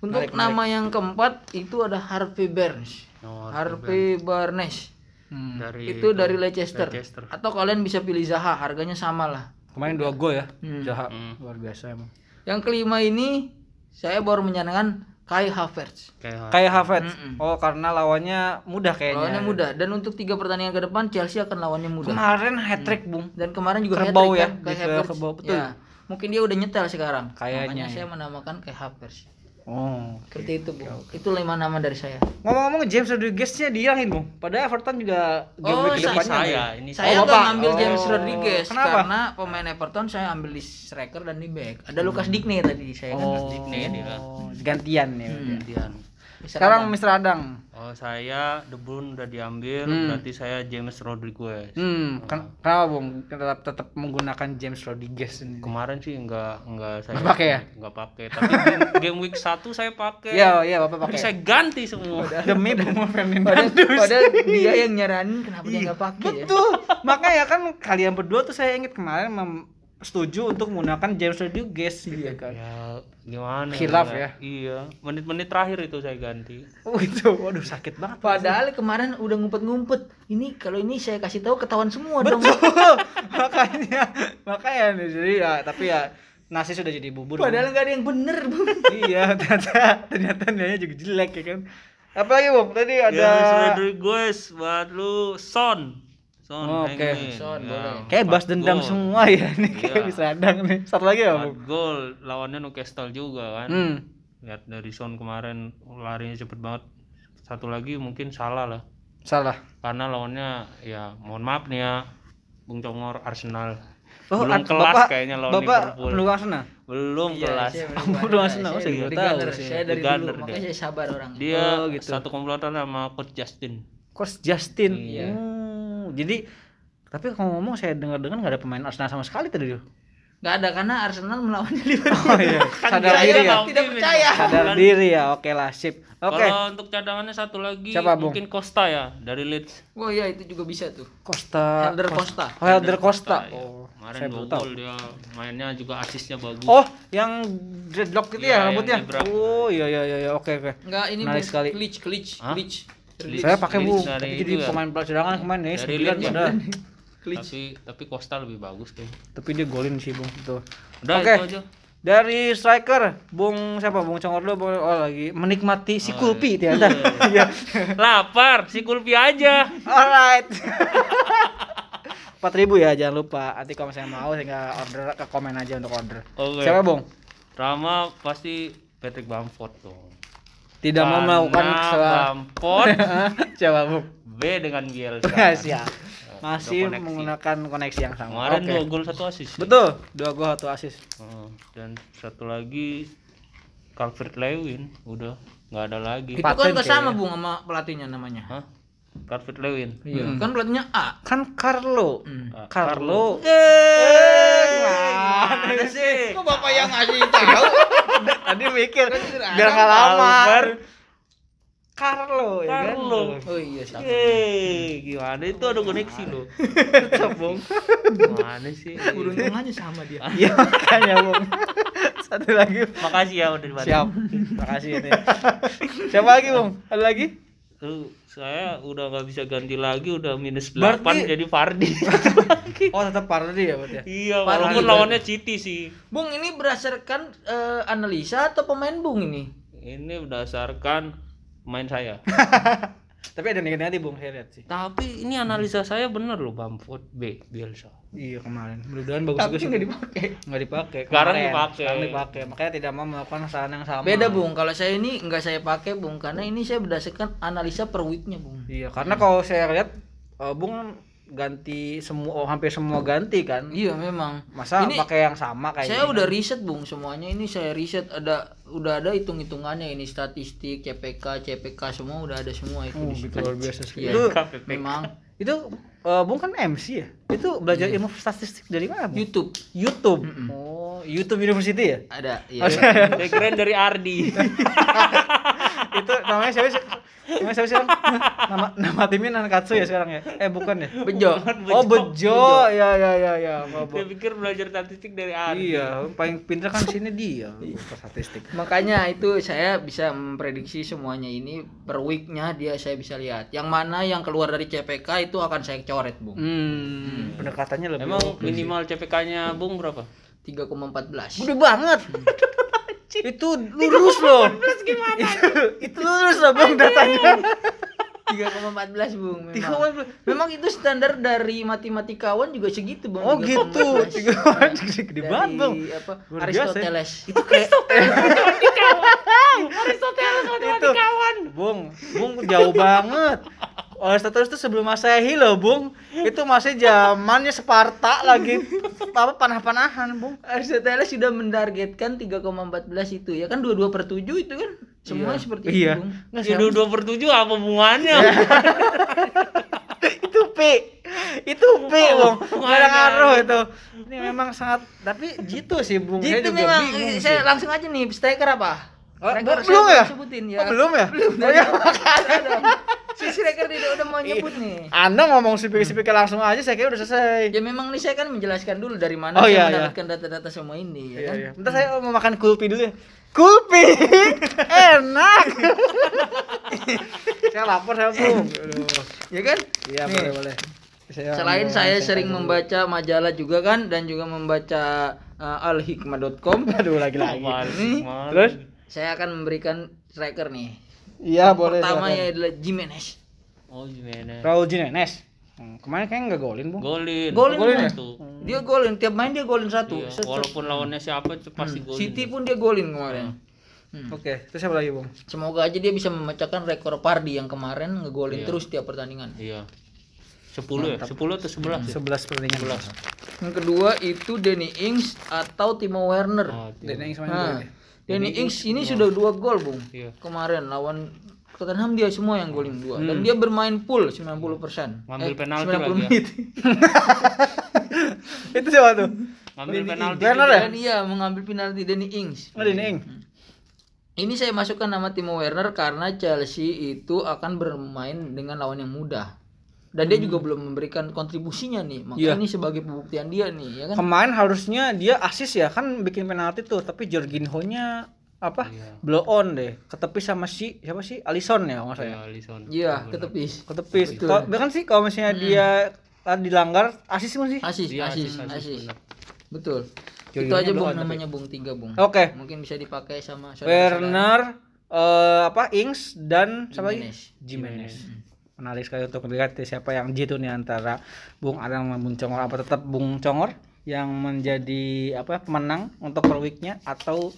Untuk Menarik, nama yang keempat itu ada Harvey Barnes. Oh, Harvey Barnes. Hmm. dari Itu dari Leicester. Leicester. Atau kalian bisa pilih Zaha, harganya sama lah. Kemarin dua gol ya. Hmm. Jaha. Hmm. Luar biasa emang. Yang kelima ini saya baru menyenangkan Kai Havertz. kayak Kayak Havertz. Mm-mm. Oh, karena lawannya mudah kayaknya. Lawannya mudah dan untuk tiga pertandingan ke depan Chelsea akan lawannya mudah. Kemarin hat trick, Bung. Dan kemarin juga Kerbau hat-trick ya, kan, Kai Havertz. kerbau, betul. Ya, mungkin dia udah nyetel sekarang. Kayaknya Makanya ya. saya menamakan Kai Havertz. Oh. Seperti itu, Bu. Itu lima nama dari saya. Ngomong-ngomong James Rodriguez-nya dihilangin, Bung. Padahal Everton juga game Oh, week saya nih. ini Saya Oh, nggak ngambil James Oh, Rodriguez kenapa? karena pemain Everton saya ambil di striker dan di back. Ada Lucas Digne tadi saya kan. Oh, Digne dia. gantian ya. Hmm. udah. Gantian. Bisa Sekarang kadang. Mr. Adang. Oh saya De Bruyne udah diambil, Hmm. berarti saya James Rodriguez. Hmm, ken- kenapa Bung tetap tetap menggunakan James Rodriguez ini? Kemarin sih enggak enggak saya pakai ya? Enggak pakai, tapi game, <laughs> game week 1 saya pakai. Iya, iya Bapak Tapi pakai. saya ganti semua. Demi Bruno Padahal, Fernandes. padahal dia yang nyaranin kenapa dia nggak pakai ya. Betul. Makanya kan kalian berdua tuh saya ingat kemarin mem- setuju untuk menggunakan James Rodriguez gitu kan. Ya gimana? Khilaf ya? Iya, menit-menit terakhir itu saya ganti. Oh itu, waduh sakit banget. Padahal kemarin udah ngumpet-ngumpet. Ini kalau ini saya kasih tahu ketahuan semua dong. <laughs> makanya, makanya nih jadi ya, tapi ya nasi sudah jadi bubur. Padahal nggak ada yang bener, Bu. <laughs> iya, ternyata ternyata nilainya juga jelek ya kan. Apa lagi Bung? Tadi ada James Rodriguez buat lu Son. Son. Oh, oke. Heung-min. Son, Ya, boleh. kayak bas dendam gol. semua ya nih kayak Iya. bisa adang nih. Satu lagi ya, Bung? Gol lawannya Newcastle juga kan. Hmm. Lihat dari Son kemarin larinya cepet banget. Satu lagi mungkin salah lah. Salah. Karena lawannya ya mohon maaf nih ya Bung Congor Arsenal. Oh, Belum kelas Bapak- kayaknya lawan Bapak Liverpool. pendukung Arsenal. Belum kelas. Iya, Ampun, bener-bener. Arsenal. Saya di tahu. Saya dari dulu, dia. makanya saya sabar orang. Dia Oh, gitu. satu komplotan sama coach Justin. Coach Justin. Iya. Jadi tapi kalau ngomong saya dengar-dengar nggak ada pemain Arsenal sama sekali tadi tuh. Gak ada karena Arsenal melawannya Liverpool. Oh iya, <laughs> sadar saya diri ya. nggak- tidak percaya. Sadar <laughs> diri ya. Oke lah, sip. Oke. Kalau untuk cadangannya satu lagi Siapa, Bung? mungkin Costa ya dari Leeds. Oh iya itu juga bisa tuh. Costa. Helder Costa. Oh, Helder Costa. ya. Oh, Kemarin saya dua gol dia mainnya juga asisnya bagus. Oh, yang dreadlock gitu Iya, ya yang rambutnya. Oh, iya iya iya iya. oke oke. Enggak ini Menarik sekali. Glitch, glitch, glitch. Leeds. Saya pakai Bu, tapi jadi ya? pemain cadangan kemarin nih, Dari 9 Leeds ya? <laughs> Tapi tapi Costa lebih bagus kayaknya. Tapi dia golin sih, Bung. Itu. Udah Oke. itu aja. Dari striker, Bung siapa? Bung Congor dulu, Bung- oh lagi menikmati si Kulpi ternyata. <laughs> Iya. Lapar, si Kulpi aja. Alright. <laughs> 4000 ya, jangan lupa. Nanti kalau misalnya mau tinggal order ke komen aja untuk order. Oke. Siapa, Bung? Rama pasti Patrick Bamford dong. Tidak mau melakukan kesalahan. Siapa, Bung? B dengan Bielsa. <laughs> Siap. Masih Udah koneksi. menggunakan koneksi yang sama. Kemarin dua gol satu asis. Betul, dua gol satu asis. Oh, dan satu lagi Calvert Lewin udah nggak ada lagi. Itu kan Paten kesama kayaknya. Bung sama pelatihnya namanya. Hah? Calvert Lewin. Iya, kan pelatihnya A. Kan Carlo. Hmm. Ah, Carlo. Eh, Mana sih? Kok bapak yang ngasih tahu? Tadi mikir Kan biar nggak lama. Albert. Carlo ya kan? Carlo. Oh iya, sama. Yeay, gimana itu ada koneksi loh. <laughs> Bung. Gimana sih? Beruntung aja sama dia. Iya makanya Bung. Satu lagi. Makasih ya udah dibantu. Siap. Makasih ini. Siapa lagi Bung? Ada lagi? Tuh, saya udah nggak bisa ganti lagi udah minus 8 Berarti- jadi Fardi. <laughs> Oh tetap Pardi ya berarti ya? iya, Fardi walaupun lawannya Citi sih. Bung ini berdasarkan eh, analisa atau pemain Bung ini? Ini berdasarkan main saya. <laughs> Tapi ada negatif Bung saya lihat sih. Tapi ini analisa saya bener loh Bamford B Bielsa. Iya kemarin. Mudah-mudahan bagus Tapi juga sih. nggak dipakai. Nggak dipakai. Sekarang dipakai. Sekarang dipakai. Makanya tidak mau melakukan kesalahan yang sama. Beda Bung, kalau saya ini nggak saya pakai Bung karena ini saya berdasarkan analisa per weeknya Bung. Iya, karena kalau saya lihat eh, Bung ganti semua oh, hampir semua ganti kan. Iya memang. Masa Ini pakai yang sama kayak saya gini udah kan? riset Bung semuanya ini saya riset ada udah ada hitung hitungannya ini statistik CPK CPK semua udah ada semua itu Oh, di situ. gitu luar biasa. Iya. Itu KPP. Memang <laughs> itu eh, Bung kan MC ya? Itu belajar ilmu statistik dari mana, Bung? YouTube YouTube. Mm-mm. Oh, YouTube University ya? ada <laughs> ya. Saya keren dari Ardi. <laughs> itu namanya siapa sih? Namanya siapa sih? Nama nama timnya Nankatsu ya sekarang ya? Eh, bukan ya? Bejo. Oh, Bejo. Ya ya ya ya. Saya Bu? pikir belajar statistik dari Ardi. Iya, paling pintar kan sini dia. Statistik. Makanya itu saya bisa memprediksi semuanya ini per weeknya dia saya bisa lihat. Yang mana yang keluar dari CPK itu akan saya coret, Bung. Hmm, pendekatannya lebih Emang minimal CPK-nya Bung berapa? 3,14. Gede banget. Itu <laughs> lurus loh. itu, itu lurus loh bang datanya. 3,14 Bung memang. 3,14. Memang itu standar dari matematikawan juga segitu Bung. Oh gitu. 3,14. Tiga gede, banget bang. apa? Luar biasa. Aristoteles. Itu kayak Aristoteles <laughs> itu. Bung, Bung jauh banget. Aristoteles itu sebelum Masehi loh, Bung. Itu masih zamannya Sparta lagi apa panah-panahan, Bung. Aristoteles sudah mendargetkan 3,14 itu ya kan 22 per 7 itu kan semua seperti Iya. itu Bung. Nggak Ya sih, 2 per 7 apa hubungannya? <laughs> itu P. Itu P, Bung. Nggak ada Mana? ngaruh itu. Ini memang sangat tapi gitu sih, Bung. Saya Gitu juga memang bingung saya sih. langsung aja nih striker apa? Oh, belum saya ya? Sebutin Oh, ya. belum ya? Belum. Oh, iya. <laughs> Si striker tidak udah mau nyebut nih. Anda ngomong speaker-speaker langsung aja saya kira udah selesai. Ya memang nih saya kan menjelaskan dulu dari mana Oh, saya iya, iya. mendapatkan data-data semua ini ya Iya, kan. iya. Bentar saya mau makan kulpi dulu ya. Kulpi. <laughs> Enak. <laughs> saya lapar saya. Aduh. Ya kan? Iya, boleh, boleh. Saya Selain saya sering dulu. membaca majalah juga kan dan juga membaca uh, alhikmah.com. <laughs> Aduh, lagi-lagi. Terus? saya akan memberikan striker nih. Iya, boleh. Pertama ya adalah Jimenez. Oh gimana? Raul Jimenez. Hmm, kemarin kayaknya nggak golin, Bung. Golin. Golin, Golin ya? Satu. Dia golin tiap main dia golin satu. Iya, Set, set. walaupun lawannya siapa itu pasti golin. City pun dia golin kemarin. Hmm. Oke, terus siapa lagi, Bung? Semoga aja dia bisa memecahkan rekor Pardi yang kemarin ngegolin terus tiap pertandingan. Iya. 10 ya? 10 atau 11 ya? 11 pertandingan. Yang kedua itu Danny Ings atau Timo Werner. Oh, Dan yang main Nah, ya? Danny Ings ini sudah dua gol, Bung. Iya. Kemarin lawan Tottenham dia semua yang golin dua dan dia bermain full 90%. Ngambil penalti 90 lagi ya. menit. <laughs> Itu siapa tuh? Ngambil penalti. Werner ya? Dan iya mengambil penalti Danny Ings. Oh, Dini Ing. Ini saya masukkan nama Timo Werner karena Chelsea itu akan bermain dengan lawan yang mudah. Dan dia juga belum memberikan kontribusinya nih. Makanya Iya. ini sebagai pembuktian dia nih, ya kan? Kemarin harusnya dia asis ya, kan bikin penalti tuh, tapi Jorginho-nya apa? Iya. Blow on deh. Ketepis sama si siapa sih? Alisson ya, kalau nggak salah. Iya, Alisson. Iya, ketepis. Ketepis. Kalau kan sih kalau misalnya dia ah, dilanggar asis kan sih? Asis, Iya, asis, asis, asis. benar. Betul. Jorginho Itu aja Bung namanya Bung tiga Bung. Oke. Mungkin bisa dipakai sama Werner eh apa Ings dan siapa lagi? Jimenez. Jimenez. Menarik sekali untuk melihat siapa yang jitu nih antara Bung Adang dan Bung Congor apa tetap Bung Congor yang menjadi apa pemenang untuk per weeknya atau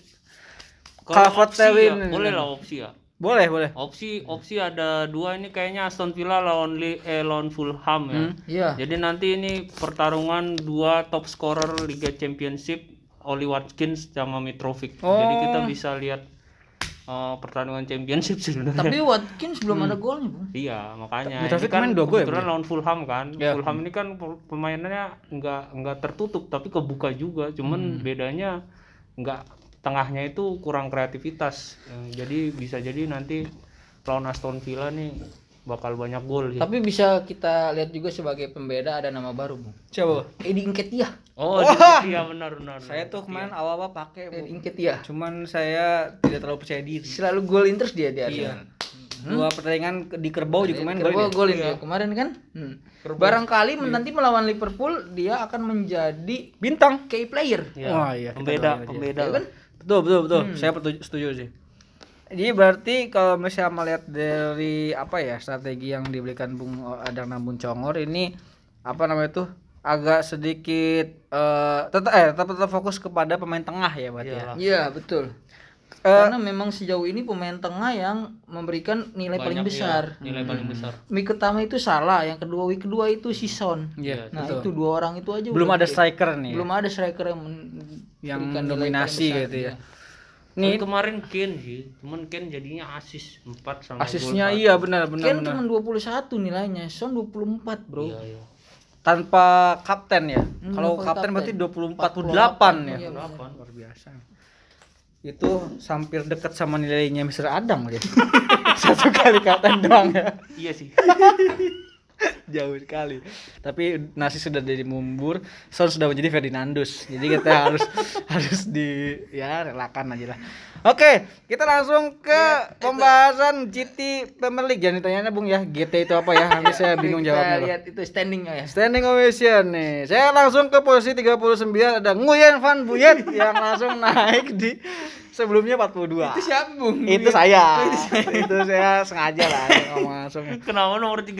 Calvert opsi ya, Lewin. boleh lah opsi ya. boleh boleh Opsi opsi ada dua ini kayaknya Aston Villa lawan Li- eh, lawan Fulham ya. Iya. Jadi nanti ini pertarungan dua top scorer Liga Championship Oli Watkins sama Mitrovic. Jadi kita bisa lihat eh, pertandingan championship sebenarnya. Tapi Watkins belum ada golnya, Bung. Iya, makanya ini kan main dua gol ya, kebetulan lawan Fulham kan. Iya. Fulham ini kan pe- pemainannya nggak nggak tertutup tapi kebuka juga. Cuman bedanya nggak tengahnya itu kurang kreativitas. Eh, jadi bisa jadi nanti lawan Aston Villa nih bakal banyak gol sih. Tapi bisa kita lihat juga sebagai pembeda ada nama baru, Bung. Coba. Edi Nketiah. Oh, Wah! iya benar benar. Saya tuh kemarin awal-awal pakai. Edi Nketiah. Cuman saya tidak terlalu percaya diri. Selalu golin terus dia dia. Iya. Dua pertandingan di Kerbau juga main Kerbau golin. golin dia kemarin kan. Hmm. Barangkali nanti melawan Liverpool dia akan menjadi Bintang. key player. Iya. Wah, iya, Pembeda, pembeda. Ya kan? Betul, betul, betul. Saya setuju, setuju sih. Jadi berarti kalau misalnya melihat dari apa ya strategi yang diberikan Bung Adang dan Bung Congor ini apa namanya tuh agak sedikit eh tetap eh tetap, tetap fokus kepada pemain tengah ya berarti ya. Iya, betul. Eh, Karena memang sejauh ini pemain tengah yang memberikan nilai paling Banyak, besar. iya, nilai paling besar. Week pertama itu salah, yang kedua week kedua itu Sison. Iya, Nah, itu dua orang itu aja belum ada striker nih. belum ada striker yang yang besar, gitu ya. iya. Nih kemarin Ken sih, cuman Ken jadinya asis 4 sama Asisnya gol iya benar benar Ken benar. cuma 21 nilainya, Son 24, Bro. Iya, iya. Tanpa kapten ya. Hmm, Kalau tanpa kapten berarti kapten. 24 48 ya. Iya, Berapa? Luar biasa. Itu hampir dekat sama nilainya Mr. Adang dia. Satu kali kapten doang ya. Iya sih. <laughs> <laughs> Jauh sekali. Tapi nasi sudah jadi mumbur, Son sudah menjadi Ferdinandus. Jadi kita <laughs> harus harus di ya relakan aja lah. Oke, kita langsung ke pembahasan GT Premier League. Jangan ditanya Bung ya, GT itu apa ya? Nanti saya bingung Kita jawabnya. loh. lihat itu standing ya. Standing ovation nih. Saya langsung ke posisi 39 ada Nguyen Van Buyet yang langsung naik di sebelumnya 42. Itu siapa, Bung? <laughs> Itu saya. itu saya sengaja lah ngomong langsung. <laughs> Kenapa nomor 3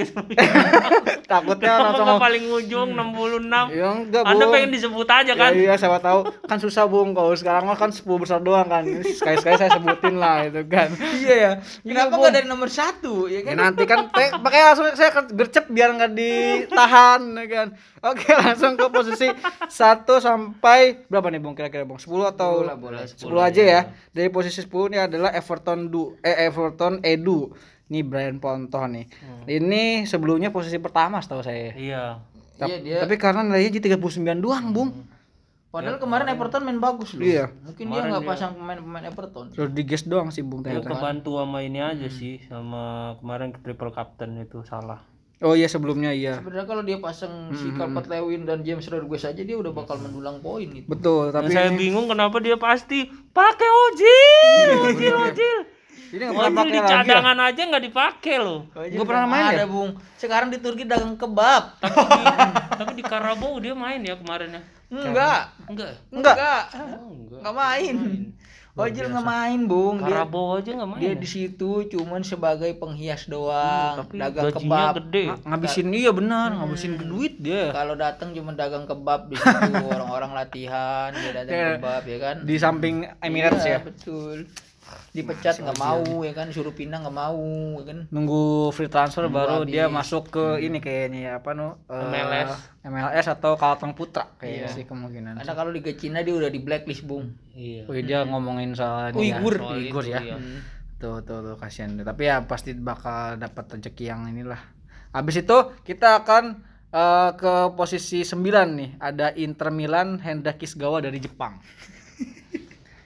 <laughs> Takutnya langsung Kenapa ngomong, paling ujung 66? Ya enggak, Anda Bung. pengen disebut aja kan? Ya, iya, siapa tahu kan susah Bung. Kalau sekarang mah kan 10 besar doang kan. Sekali-sekali saya sebutin lah itu kan. Iya ya. Kenapa Bung. enggak dari nomor satu ya Ya, kan? nanti kan makanya langsung saya gercep biar nggak ditahan ya kan. Oke, langsung ke posisi 1 sampai berapa nih Bung kira-kira Bung? 10 atau 10 lah, boleh. 10 aja ya. Dari posisi 10 ini adalah Everton Du eh Everton Edu. Ini Brian Ponto nih. Ini sebelumnya posisi pertama setahu saya. Iya. Tap- Iya, dia- Tapi karena nilainya jadi 39 doang, Bung. Padahal kemarin Everton main bagus loh. Iya. Mungkin dia nggak pasang pemain-pemain Everton. Rodriguez doang sih Bung Dia ternyata. kebantu sama ini aja sih sama kemarin triple captain itu salah. Oh iya sebelumnya iya. Sebenarnya kalau dia pasang si Calvert Lewin dan James Rodriguez aja dia udah bakal mendulang poin itu. Betul, Yang tapi saya ini, bingung kenapa dia pasti pakai Ojil, Ojil, Ojil. ini nggak pernah Ojil pakai di lagi. ya? cadangan aja nggak dipakai loh. Nggak pernah main ada, ya? Bung. Sekarang di Turki dagang kebab. Tapi di, <laughs> tapi di Karabau dia main ya kemarin ya. Enggak. Enggak. Enggak. Enggak. Oh, enggak. Enggak main. Ojil nggak main, Bung. Dia aja nggak main. dia ya? di situ cuman sebagai penghias doang, tapi dagang kebab. gede. Ng- ngabisin iya benar, ngabisin duit dia. Kalau datang cuma dagang kebab di situ, <laughs> orang-orang latihan, dia dagang Iya. kebab ya kan. Di samping Emirates Iya, ya. betul. Dipecat nggak mau ya kan, suruh pindah nggak mau ya kan. Nunggu free transfer baru habis. dia masuk ke ini kayaknya ya apa nu eh, MLS. MLS atau Kalteng Putra kayaknya Iya. sih kemungkinan. Karena kalau Liga Cina dia udah di blacklist, Bung. Iya. Oh, dia ngomongin soal ini Uyghur. ya, itu, ya. iya. Tuh, tuh, tuh, kasihan. Tapi ya pasti bakal dapat rezeki yang inilah. Habis itu kita akan eh, ke posisi 9 nih. Ada Inter Milan Hendra Kisgawa dari Jepang.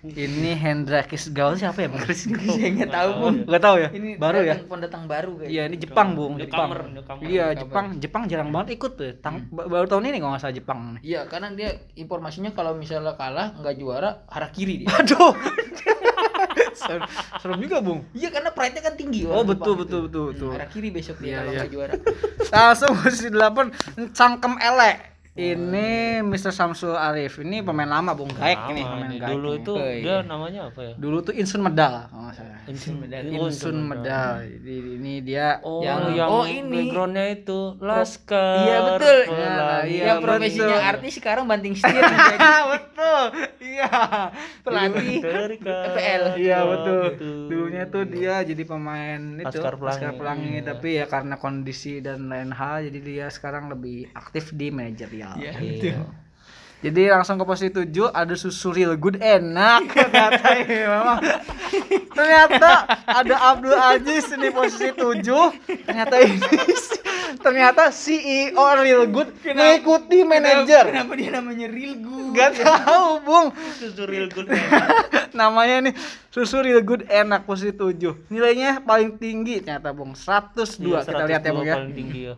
Ini Hendra Kisgawa siapa ya, Bang? Saya nggak tahu, Bung. Enggak tahu ya? Ini baru ya? datang- pendatang baru kayak. Iya, ini Jepang, Bung. Jepang. Iya, Jepang. Jepang jarang banget ikut tuh. Tang- ba- baru tahun ini kalau nggak salah Jepang. Iya, karena dia informasinya kalau misalnya kalah nggak juara harakiri dia. Aduh. <laughs> serem, serem juga, Bung. Iya, karena pride-nya kan tinggi. Oh, betul, Jepang betul, itu. betul, betul. Hmm, harakiri besok dia Iya, kalau iya. nggak juara. <laughs> Langsung posisi 8 Cangkem Ele. Ini Mr. Samsul Arif. Ini pemain lama Bung Gaek ini pemain ini. Gaek. Dulu ini. itu Oh, dia iya. namanya apa ya? dulu tuh Insun Medal kalau salah. Insun Medal. Insun Medal. Jadi ini dia Oh, Yang- yang, oh, ini. backgroundnya itu Laskar. Iya, betul. Iya, yang profesinya artis sekarang banting setir <laughs> jadi betul. Iya. pelatih. FPL. Iya betul. gitu. Dulunya tuh dia jadi pemain itu Laskar Pelangi. Laskar Pelangi, Iya. tapi ya karena kondisi dan lain hal jadi dia sekarang lebih aktif di manajerial. Iya, Iya. Jadi langsung ke posisi 7 ada susu real good enak <laughs> ternyata ini memang. Ternyata ada Abdul Aziz di posisi 7. Ternyata ini ternyata CEO real good mengikuti manajer. Kenapa dia namanya real good? Gak tahu, Bung. Susu real good. <laughs> Namanya nih susu real good enak posisi 7. Nilainya paling tinggi ternyata, Bung. 102 Iya, kita lihat ya, Bung ya. Paling tinggi ya.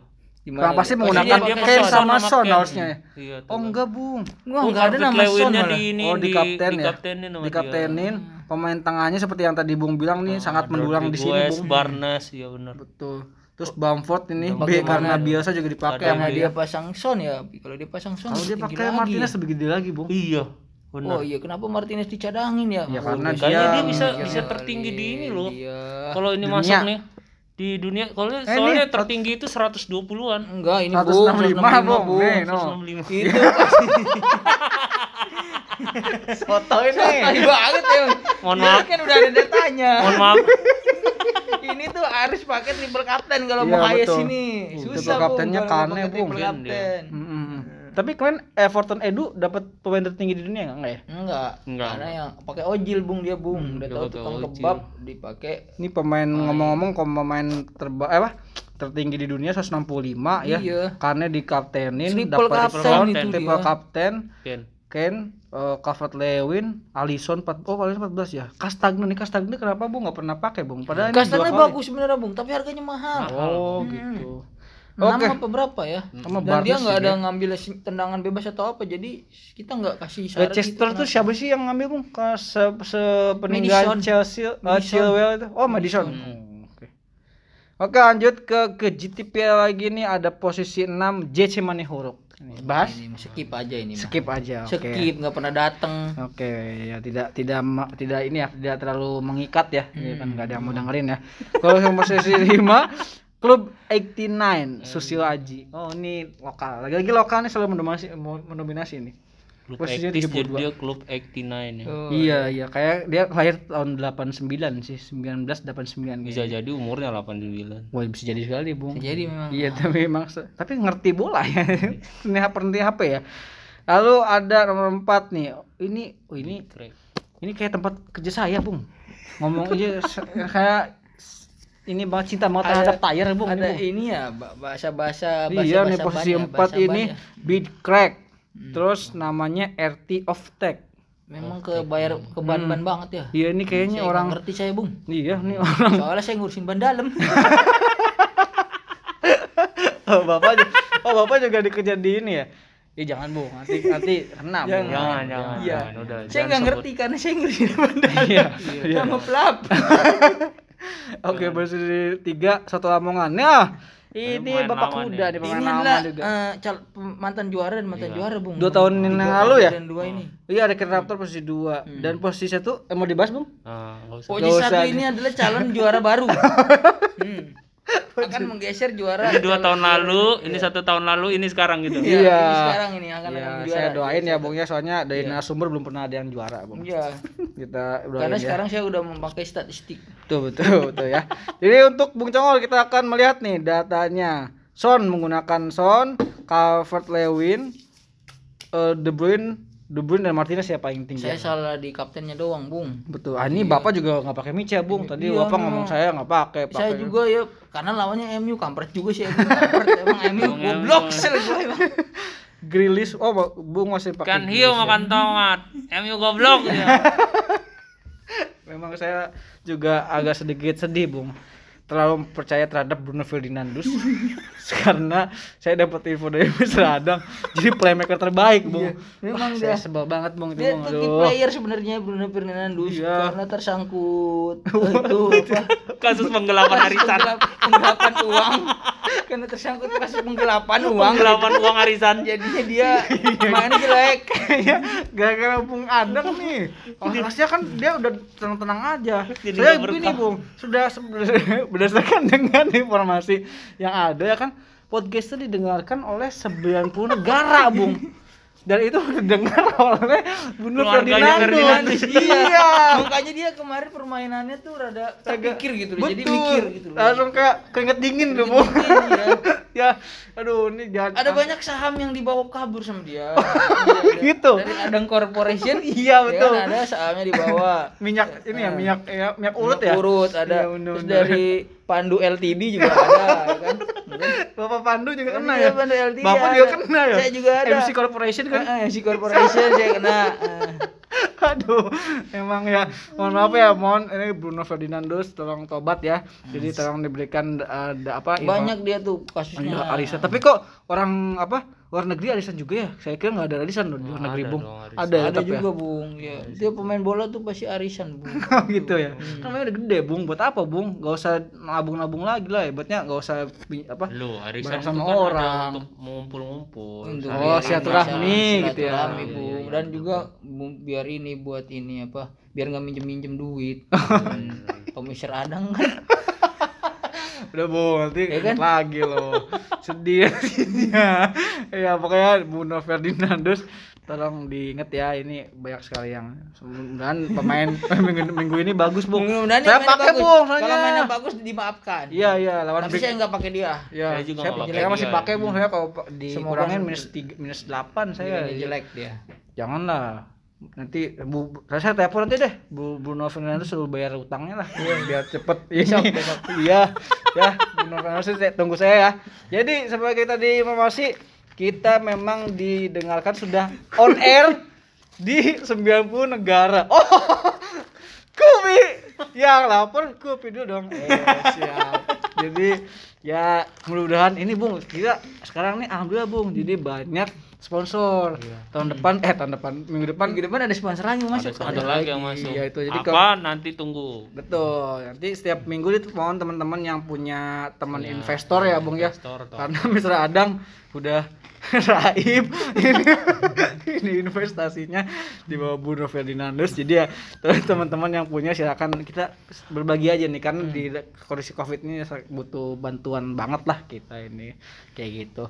Bang pasti dia? menggunakan dia pakai Ken Son sama Son harusnya ya. Iya. Oh enggak, Bung. Oh, enggak ada nama Son di ini oh, di, kapten ya. Dikaptenin di kaptenin. Pemain tengahnya seperti yang tadi Bung bilang nih sangat mendulang di sini, Bung. Barnes, iya benar. Betul. Terus Bamford ini B karena biasa juga dipakai sama Karena dia. pasang Son ya. Kalau dia pasang Son Kalau dia pakai Martinez ya. lebih gede lagi, Bung. Iya, benar. Oh iya, kenapa Martinez dicadangin ya? Ya, Oh, karena. Kayaknya dia- dia bisa bisa tertinggi di ini loh. Iya. Kalau ini Dunia. masuk nih di dunia kalau Eh, soalnya nih, tertinggi itu 120-an. Enggak, ini 165, Bung. Bung. Nih, no. 165. Itu pasti Foto ini. Tai banget ya. Mohon Ini maaf. kan udah ada datanya. Mohon maaf. ini tuh harus pakai triple kapten kalau Iya, mau betul. ini. Hmm, Susah triple Bung, kaptennya kalau mau Kane, Bung. triple Iya, kapten. Mm-mm. Tapi kalian Everton Edu dapat pemain tertinggi di dunia enggak ya? Enggak, Enggak. Karena yang pakai ojil Bung dia Bung. Udah dia tahu tukang ojil. kebab dipakai Ini pemain ngomong-ngomong kalau pemain terba eh, apa? tertinggi di dunia 165 ya. Iya. Karena dikaptenin Triple dapat kapten itu triple dia. kapten, Ken. Ken, uh, Calvert Lewin, Alisson 4 oh Alisson 14 ya. Kastagna nih Kastagna kenapa Bung nggak pernah pakai Bung? Padahal kali. bagus sebenarnya Bung, tapi harganya mahal. Oh, Hmm. gitu. Enam Oke. apa berapa ya? Sama Dan dia Barnes nggak sih ada ngambil tendangan bebas atau apa, jadi kita nggak kasih syarat Leicester gitu, tuh siapa sih yang ngambil Bung? Ke se, sepeninggalan Madison. Chelsea, uh. Chilwell itu. Oh, Madison. Oh, Oke. Oke, lanjut ke ke GTPL lagi nih ada posisi 6 JC Manihuruk. Ini bahas Ini skip aja ini mah. skip aja. Oke. Skip nggak pernah datang. Oke, ya tidak tidak tidak ini ya, tidak terlalu mengikat ya. Jadi kan nggak ada yang mau dengerin ya. Kalau yang posisi 5 Klub 89 Susilo Aji. Oh, ini lokal. Lagi-lagi lokal nih selalu mendominasi mendominasi nih. Klub Posisinya 80 jadi 72. dia klub 89 ya. Oh, iya, iya, kayak dia lahir tahun 89 sih, 1989 Bisa kayaknya. jadi umurnya 89. Wah, bisa jadi sekali, Bung. bisa jadi memang. Iya, tapi memang tapi ngerti bola ya. Ini penting HP ya. Lalu ada nomor 4 nih. Ini oh ini ini kayak tempat kerja saya, Bung. Ngomong aja kayak ini banget cinta banget terhadap tayar, Bung. Ada ini, Bung. ini ya ba- bahasa-bahasa Iya, nih posisi ban ya, 4 bahasa ban ini ya. Beat Crack. Terus namanya RT of Tech. Memang ke bayar ke ban-ban banget ya. Iya, ini kayaknya Saya orang ngerti saya, Bung. Iya, nih orang Soalnya saya ngurusin ban dalam. <laughs> Oh, Bapak ju- Oh, Bapak juga dikerja di ini ya? Ih, jangan, Bung. Nanti nanti kena, Bung. Jangan, jangan, Iya. jangan. Udah, saya jangan nggak ngerti karena saya ngurusin ban dalam. Iya. iya. Sama pelap. <laughs> Oke, posisi tiga satu Lamongan. Nah, ini Bapak kuda nih. nih, pemain Ini lama adalah juga. eh, cal- mantan juara dan mantan juara, Bung. Dua tahun yang lalu ya? Dan dua ini. Iya, ada Raptor posisi dua dan posisi satu eh, mau dibahas, Bung? Ah, nggak usah. Posisi Nggak satu ini adalah calon juara baru. <laughs> Hmm. Akan menggeser juara. Ini dua tahun lalu, ini satu tahun lalu, ini sekarang gitu. Iya. Iya. ini sekarang ini akan Ya, akan juara. saya doain ya, Bung ya, soalnya dari narasumber belum pernah ada yang juara, Bung. Iya. Kita doain Karena ya. sekarang saya udah memakai statistik. Betul, betul, betul ya. Jadi untuk Bung Congol kita akan melihat nih datanya. Son menggunakan Son, Calvert Lewin, eh, De Bruyne, De Bruyne dan Martinez ya paling tinggi. Saya salah di kaptennya doang, Bung. Betul. Ah, ini Bapak juga nggak pakai Mica, Bung. Tadi Iya, Bapak memang. ngomong saya nggak pakai. Saya juga ya karena lawannya MU kampret juga sih MU kampret <laughs> emang MU goblok sel gue. Grilis, oh Bung masih pakai. Kan hiu ya. makan tomat. MU goblok <laughs> ya. Memang saya juga agak sedikit sedih, Bung. Terlalu percaya terhadap Bruno Ferdinandus <laughs> karena saya dapat info dari Mas Radang jadi playmaker terbaik, Bung. Memang Saya dia sebel banget, Bung itu, dia Bung. tuh Aduh. player sebenarnya Bruno Fernandes Iya. karena tersangkut <laughs> itu apa Kasus penggelapan arisan. Penggelap- penggelapan uang karena tersangkut kasus penggelapan uang Penggelapan uang arisan. jadinya dia mainnya jelek Kayaknya <laughs> gara-gara Bung Adang nih. Oh, harusnya kan dia udah tenang-tenang aja. Jadi Saya nggak gini, berkah. Bung. Sudah berdasarkan <laughs> dengan informasi yang ada ya kan podcast itu didengarkan oleh 90 negara, Bung. Dan itu dengar oleh Bruno Keluarganya Ferdinand Ferdinandus. iya <laughs> Makanya dia kemarin permainannya tuh rada terpikir gitu loh. Jadi Betul. mikir gitu loh. langsung kayak keringet dingin tuh bu Iya. <laughs> ya aduh ini jangan Ada banyak saham yang dibawa kabur sama dia. <laughs> Gitu. Dari Adang Corporation. Iya, ya betul. kan, ada sahamnya dibawa. minyak ini ya minyak ya, minyak urut ya Urut ada. Iya, bener, Terus bener. dari Pandu LTD juga ada, ya kan? Bapak Pandu juga kena ya Pandu LTD Bapak juga kena ya Saya juga ada. MC Corporation kan Ah, MC Corporation saya kena. <laughs> Aduh, emang ya. Mohon maaf ya, mohon ini Bruno Ferdinandus tolong tobat ya. Jadi tolong diberikan uh, da- apa info- Banyak dia tuh Iya, kasusnya. arisan. Tapi kok orang apa luar negeri arisan juga ya? Saya kira nggak ada arisan loh di luar negeri, ada Bung. Ada, ya, ada tapi juga, Bung. Ya, dia pemain bola tuh pasti arisan, Bung. ya. <laughs> gitu ya. Kan namanya udah gede, Bung. Buat apa, Bung? Gak usah nabung-nabung lagi lah. Hebatnya gak usah apa? Lu arisan sama itu kan ada orang. untuk mengumpul-ngumpul. Untuk Oh, biar silaturahmi gitu ya. Iya, Bung. iya, Dan juga Bung, biar ini buat ini apa? Biar nggak minjem-minjem duit. <laughs> Komisar Adang kan. <laughs> Udah, Bung. Nanti Ya kan? lagi loh. Sedih <laughs> ya. ya, pokoknya Bruno Ferdinandus tolong diinget ya ini banyak sekali yang mudah-mudahan pemain <laughs> minggu, minggu ini bagus Mudah-mudahan dia saya pakai bung Kalau mainnya bagus dimaafkan. iya iya lawan Tapi Big- saya nggak pakai dia. Ya, Saya juga saya, masih pakai bung saya kalau dikurangin minus tiga, minus delapan saya Dia jelek dia. janganlah nanti bu, saya, telepon nanti deh. Bu Bruno Fernandes suruh bayar utangnya lah. Biar cepet ini. Iya ya Bruno Fernandes saya- tunggu saya ya. Jadi sebagai tadi informasi kita memang didengarkan sudah on air di 90 negara. Oh <laughs> Kupi yang lapor Kupi dulu dong eh, siap jadi ya mudah-mudahan ini bung kita sekarang nih alhamdulillah bung jadi banyak sponsor tahun depan eh tahun depan minggu depan Minggu depan ada sponsor lagi masuk. Ada satu lagi yang masuk. Iya, itu. Jadi Apa nanti tunggu. betul nanti setiap minggu itu mohon teman-teman yang punya teman investor ya bung ya Investor toh. karena <laughs> Mr. Adang udah <laughs> raib. Ini, ini investasinya di bawah Bruno Ferdinandus jadi ya teman-teman yang punya silakan kita berbagi aja nih karena di kondisi covid ini butuh bantuan banget lah kita ini. Kayak gitu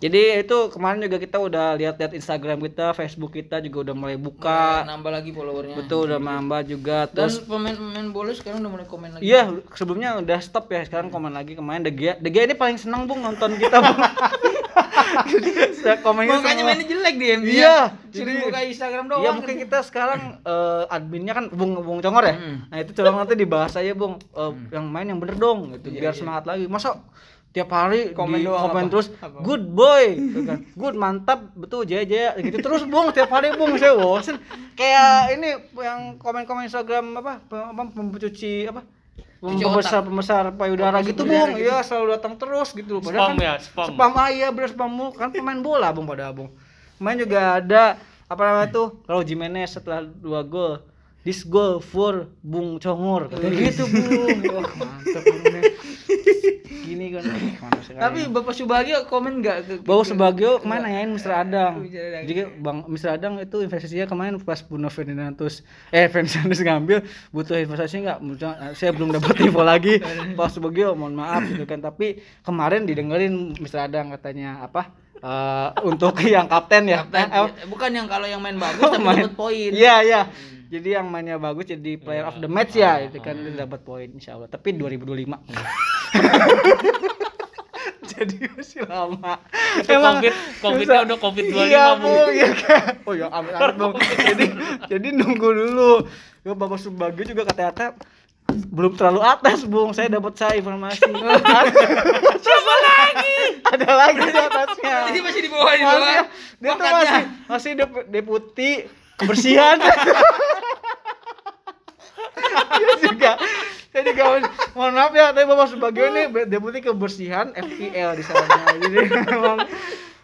jadi itu kemarin juga kita udah lihat-lihat Instagram kita, Facebook kita juga udah mulai buka. nambah lagi followernya. Betul udah nambah juga terus pemain-pemain bola sekarang udah mulai komen lagi. Iya, sebelumnya udah stop ya. Sekarang komen lagi kemarin De Gea. De Gea ini paling senang Bung nonton kita, Bung. <laughs> Komennya Makanya mainnya jelek dia. Iya, Jadi buka Instagram doang. Iya mungkin kita sekarang eh, adminnya kan Bung Bung Congor ya. Hmm. Nah itu coba nanti dibahas aja Bung Eh, yang main yang bener dong gitu biar semangat lagi. Masa tiap hari Komen di doang komen apa? terus Apa? good boy. Gitu kan. good mantap betul jaya jaya. Gitu terus Bung tiap hari Bung saya bosen. Kayak ini yang komen-komen Instagram apa apa pencuci apa pembesar pembesar payudara gitu Bung. iya selalu datang terus gitu Spam padahal kan ya, spam. spam ah iya bener spam mulu kan pemain bola bung pada abung main juga ada apa namanya tuh kalau Jimenez setelah dua gol this goal for Bung Congor katanya gitu bung Wah, mantap ini gini kan. Tapi Bapak Subagio komen enggak ke Bau Sebagio kemarin nanyain Mr. Adang. Mr. Adang. Jadi Bang Mr. Adang itu investasinya kemarin pas Bruno Ferdinandus eh Ferdinandus ngambil butuh investasi nggak? Saya belum dapat <laughs> info lagi. Pak Subagio mohon maaf gitu kan. Tapi kemarin didengerin Mr. Adang katanya apa? eh, untuk <laughs> yang kapten ya. Kapten, Eh, eh, ya, bukan yang kalau yang main bagus <laughs> tapi main- dapat poin. Iya iya. Jadi yang mainnya bagus jadi player of the match ya, itu kan dia dapat poin insya Allah. Tapi 2025. <laughs> jadi masih lama. Itu COVID, COVID-nya udah COVID 25, Iya, Bung. Iya, kan? Oh ya, amin amin, Bung. <laughs> Jadi jadi nunggu dulu. Ya Bapak Subagio juga kata-kata belum terlalu atas, Bung. Saya dapat saya informasi. <laughs> Siapa lagi? Ada lagi di atasnya. Jadi masih di bawah di bawah. dia tuh masih masih dep- deputi kebersihan. <laughs> dia juga saya juga mohon maaf ya tapi bapak Subagio ini deputi kebersihan FPL di sana jadi memang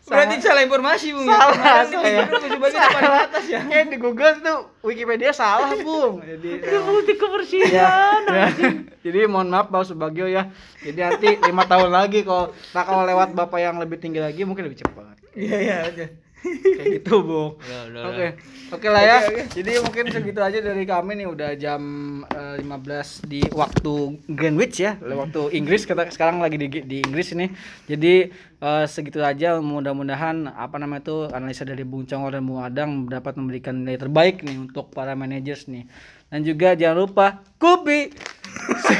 Berarti salah informasi, Bung. salah Kemarin di saya paling atas ya. kayak di Google tuh Wikipedia salah bung jadi <laughs> Deputi kebersihan. ya, ya. jadi mohon maaf Bapak Subagio ya jadi nanti lima tahun lagi kalau nah kalau lewat bapak yang lebih tinggi lagi mungkin lebih cepat Iya, iya, oke. Kayak gitu udah, Oke, oke lah ya. Jadi mungkin segitu aja dari kami nih. Udah jam eh, 15 di waktu Greenwich ya, waktu Inggris. Kita sekarang lagi di, di Inggris ini. Jadi eh, segitu aja. Mudah-mudahan apa namanya itu analisa dari Bung Congor dan Bung Adang dapat memberikan nilai terbaik nih untuk para managers nih. Dan juga jangan lupa Kupi. <laughs> Si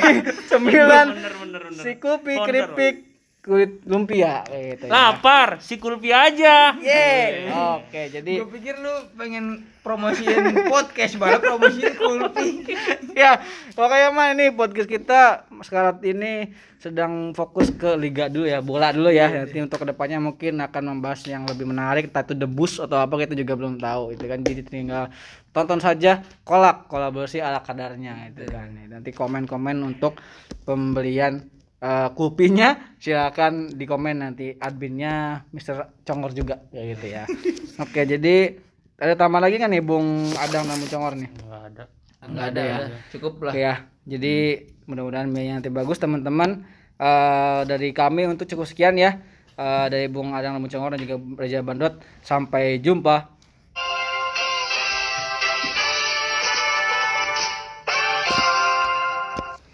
sembilan. Bener, bener, bener. si Founder. keripik kulit lumpia gitu ya. Lapar, si kulpi aja. Yeay. Oke, jadi Gue pikir lu pengen promosiin <laughs> podcast malah promosiin kulpi. <laughs> ya pokoknya mah ini podcast kita sekarang ini sedang fokus ke liga dulu ya bola dulu ya nanti untuk ke depannya mungkin akan membahas yang lebih menarik entah itu debus atau apa kita juga belum tahu itu kan jadi tinggal tonton saja kolak kolaborasi ala kadarnya itu kan nanti komen-komen untuk pembelian eh, kupinya silakan di komen nanti adminnya Mr. Congor juga ya gitu ya <laughs> oke jadi ada tambah lagi kan nih Bung Adang dan Bung Congor nih Enggak ada. Enggak ada ya. Cukup lah. Oke ya. Jadi mudah-mudahan mainnya nanti bagus teman-teman. Eh, dari kami untuk cukup sekian ya. Eh, dari Bung Adang Lamun Congor dan juga Reza Bandot. Sampai jumpa.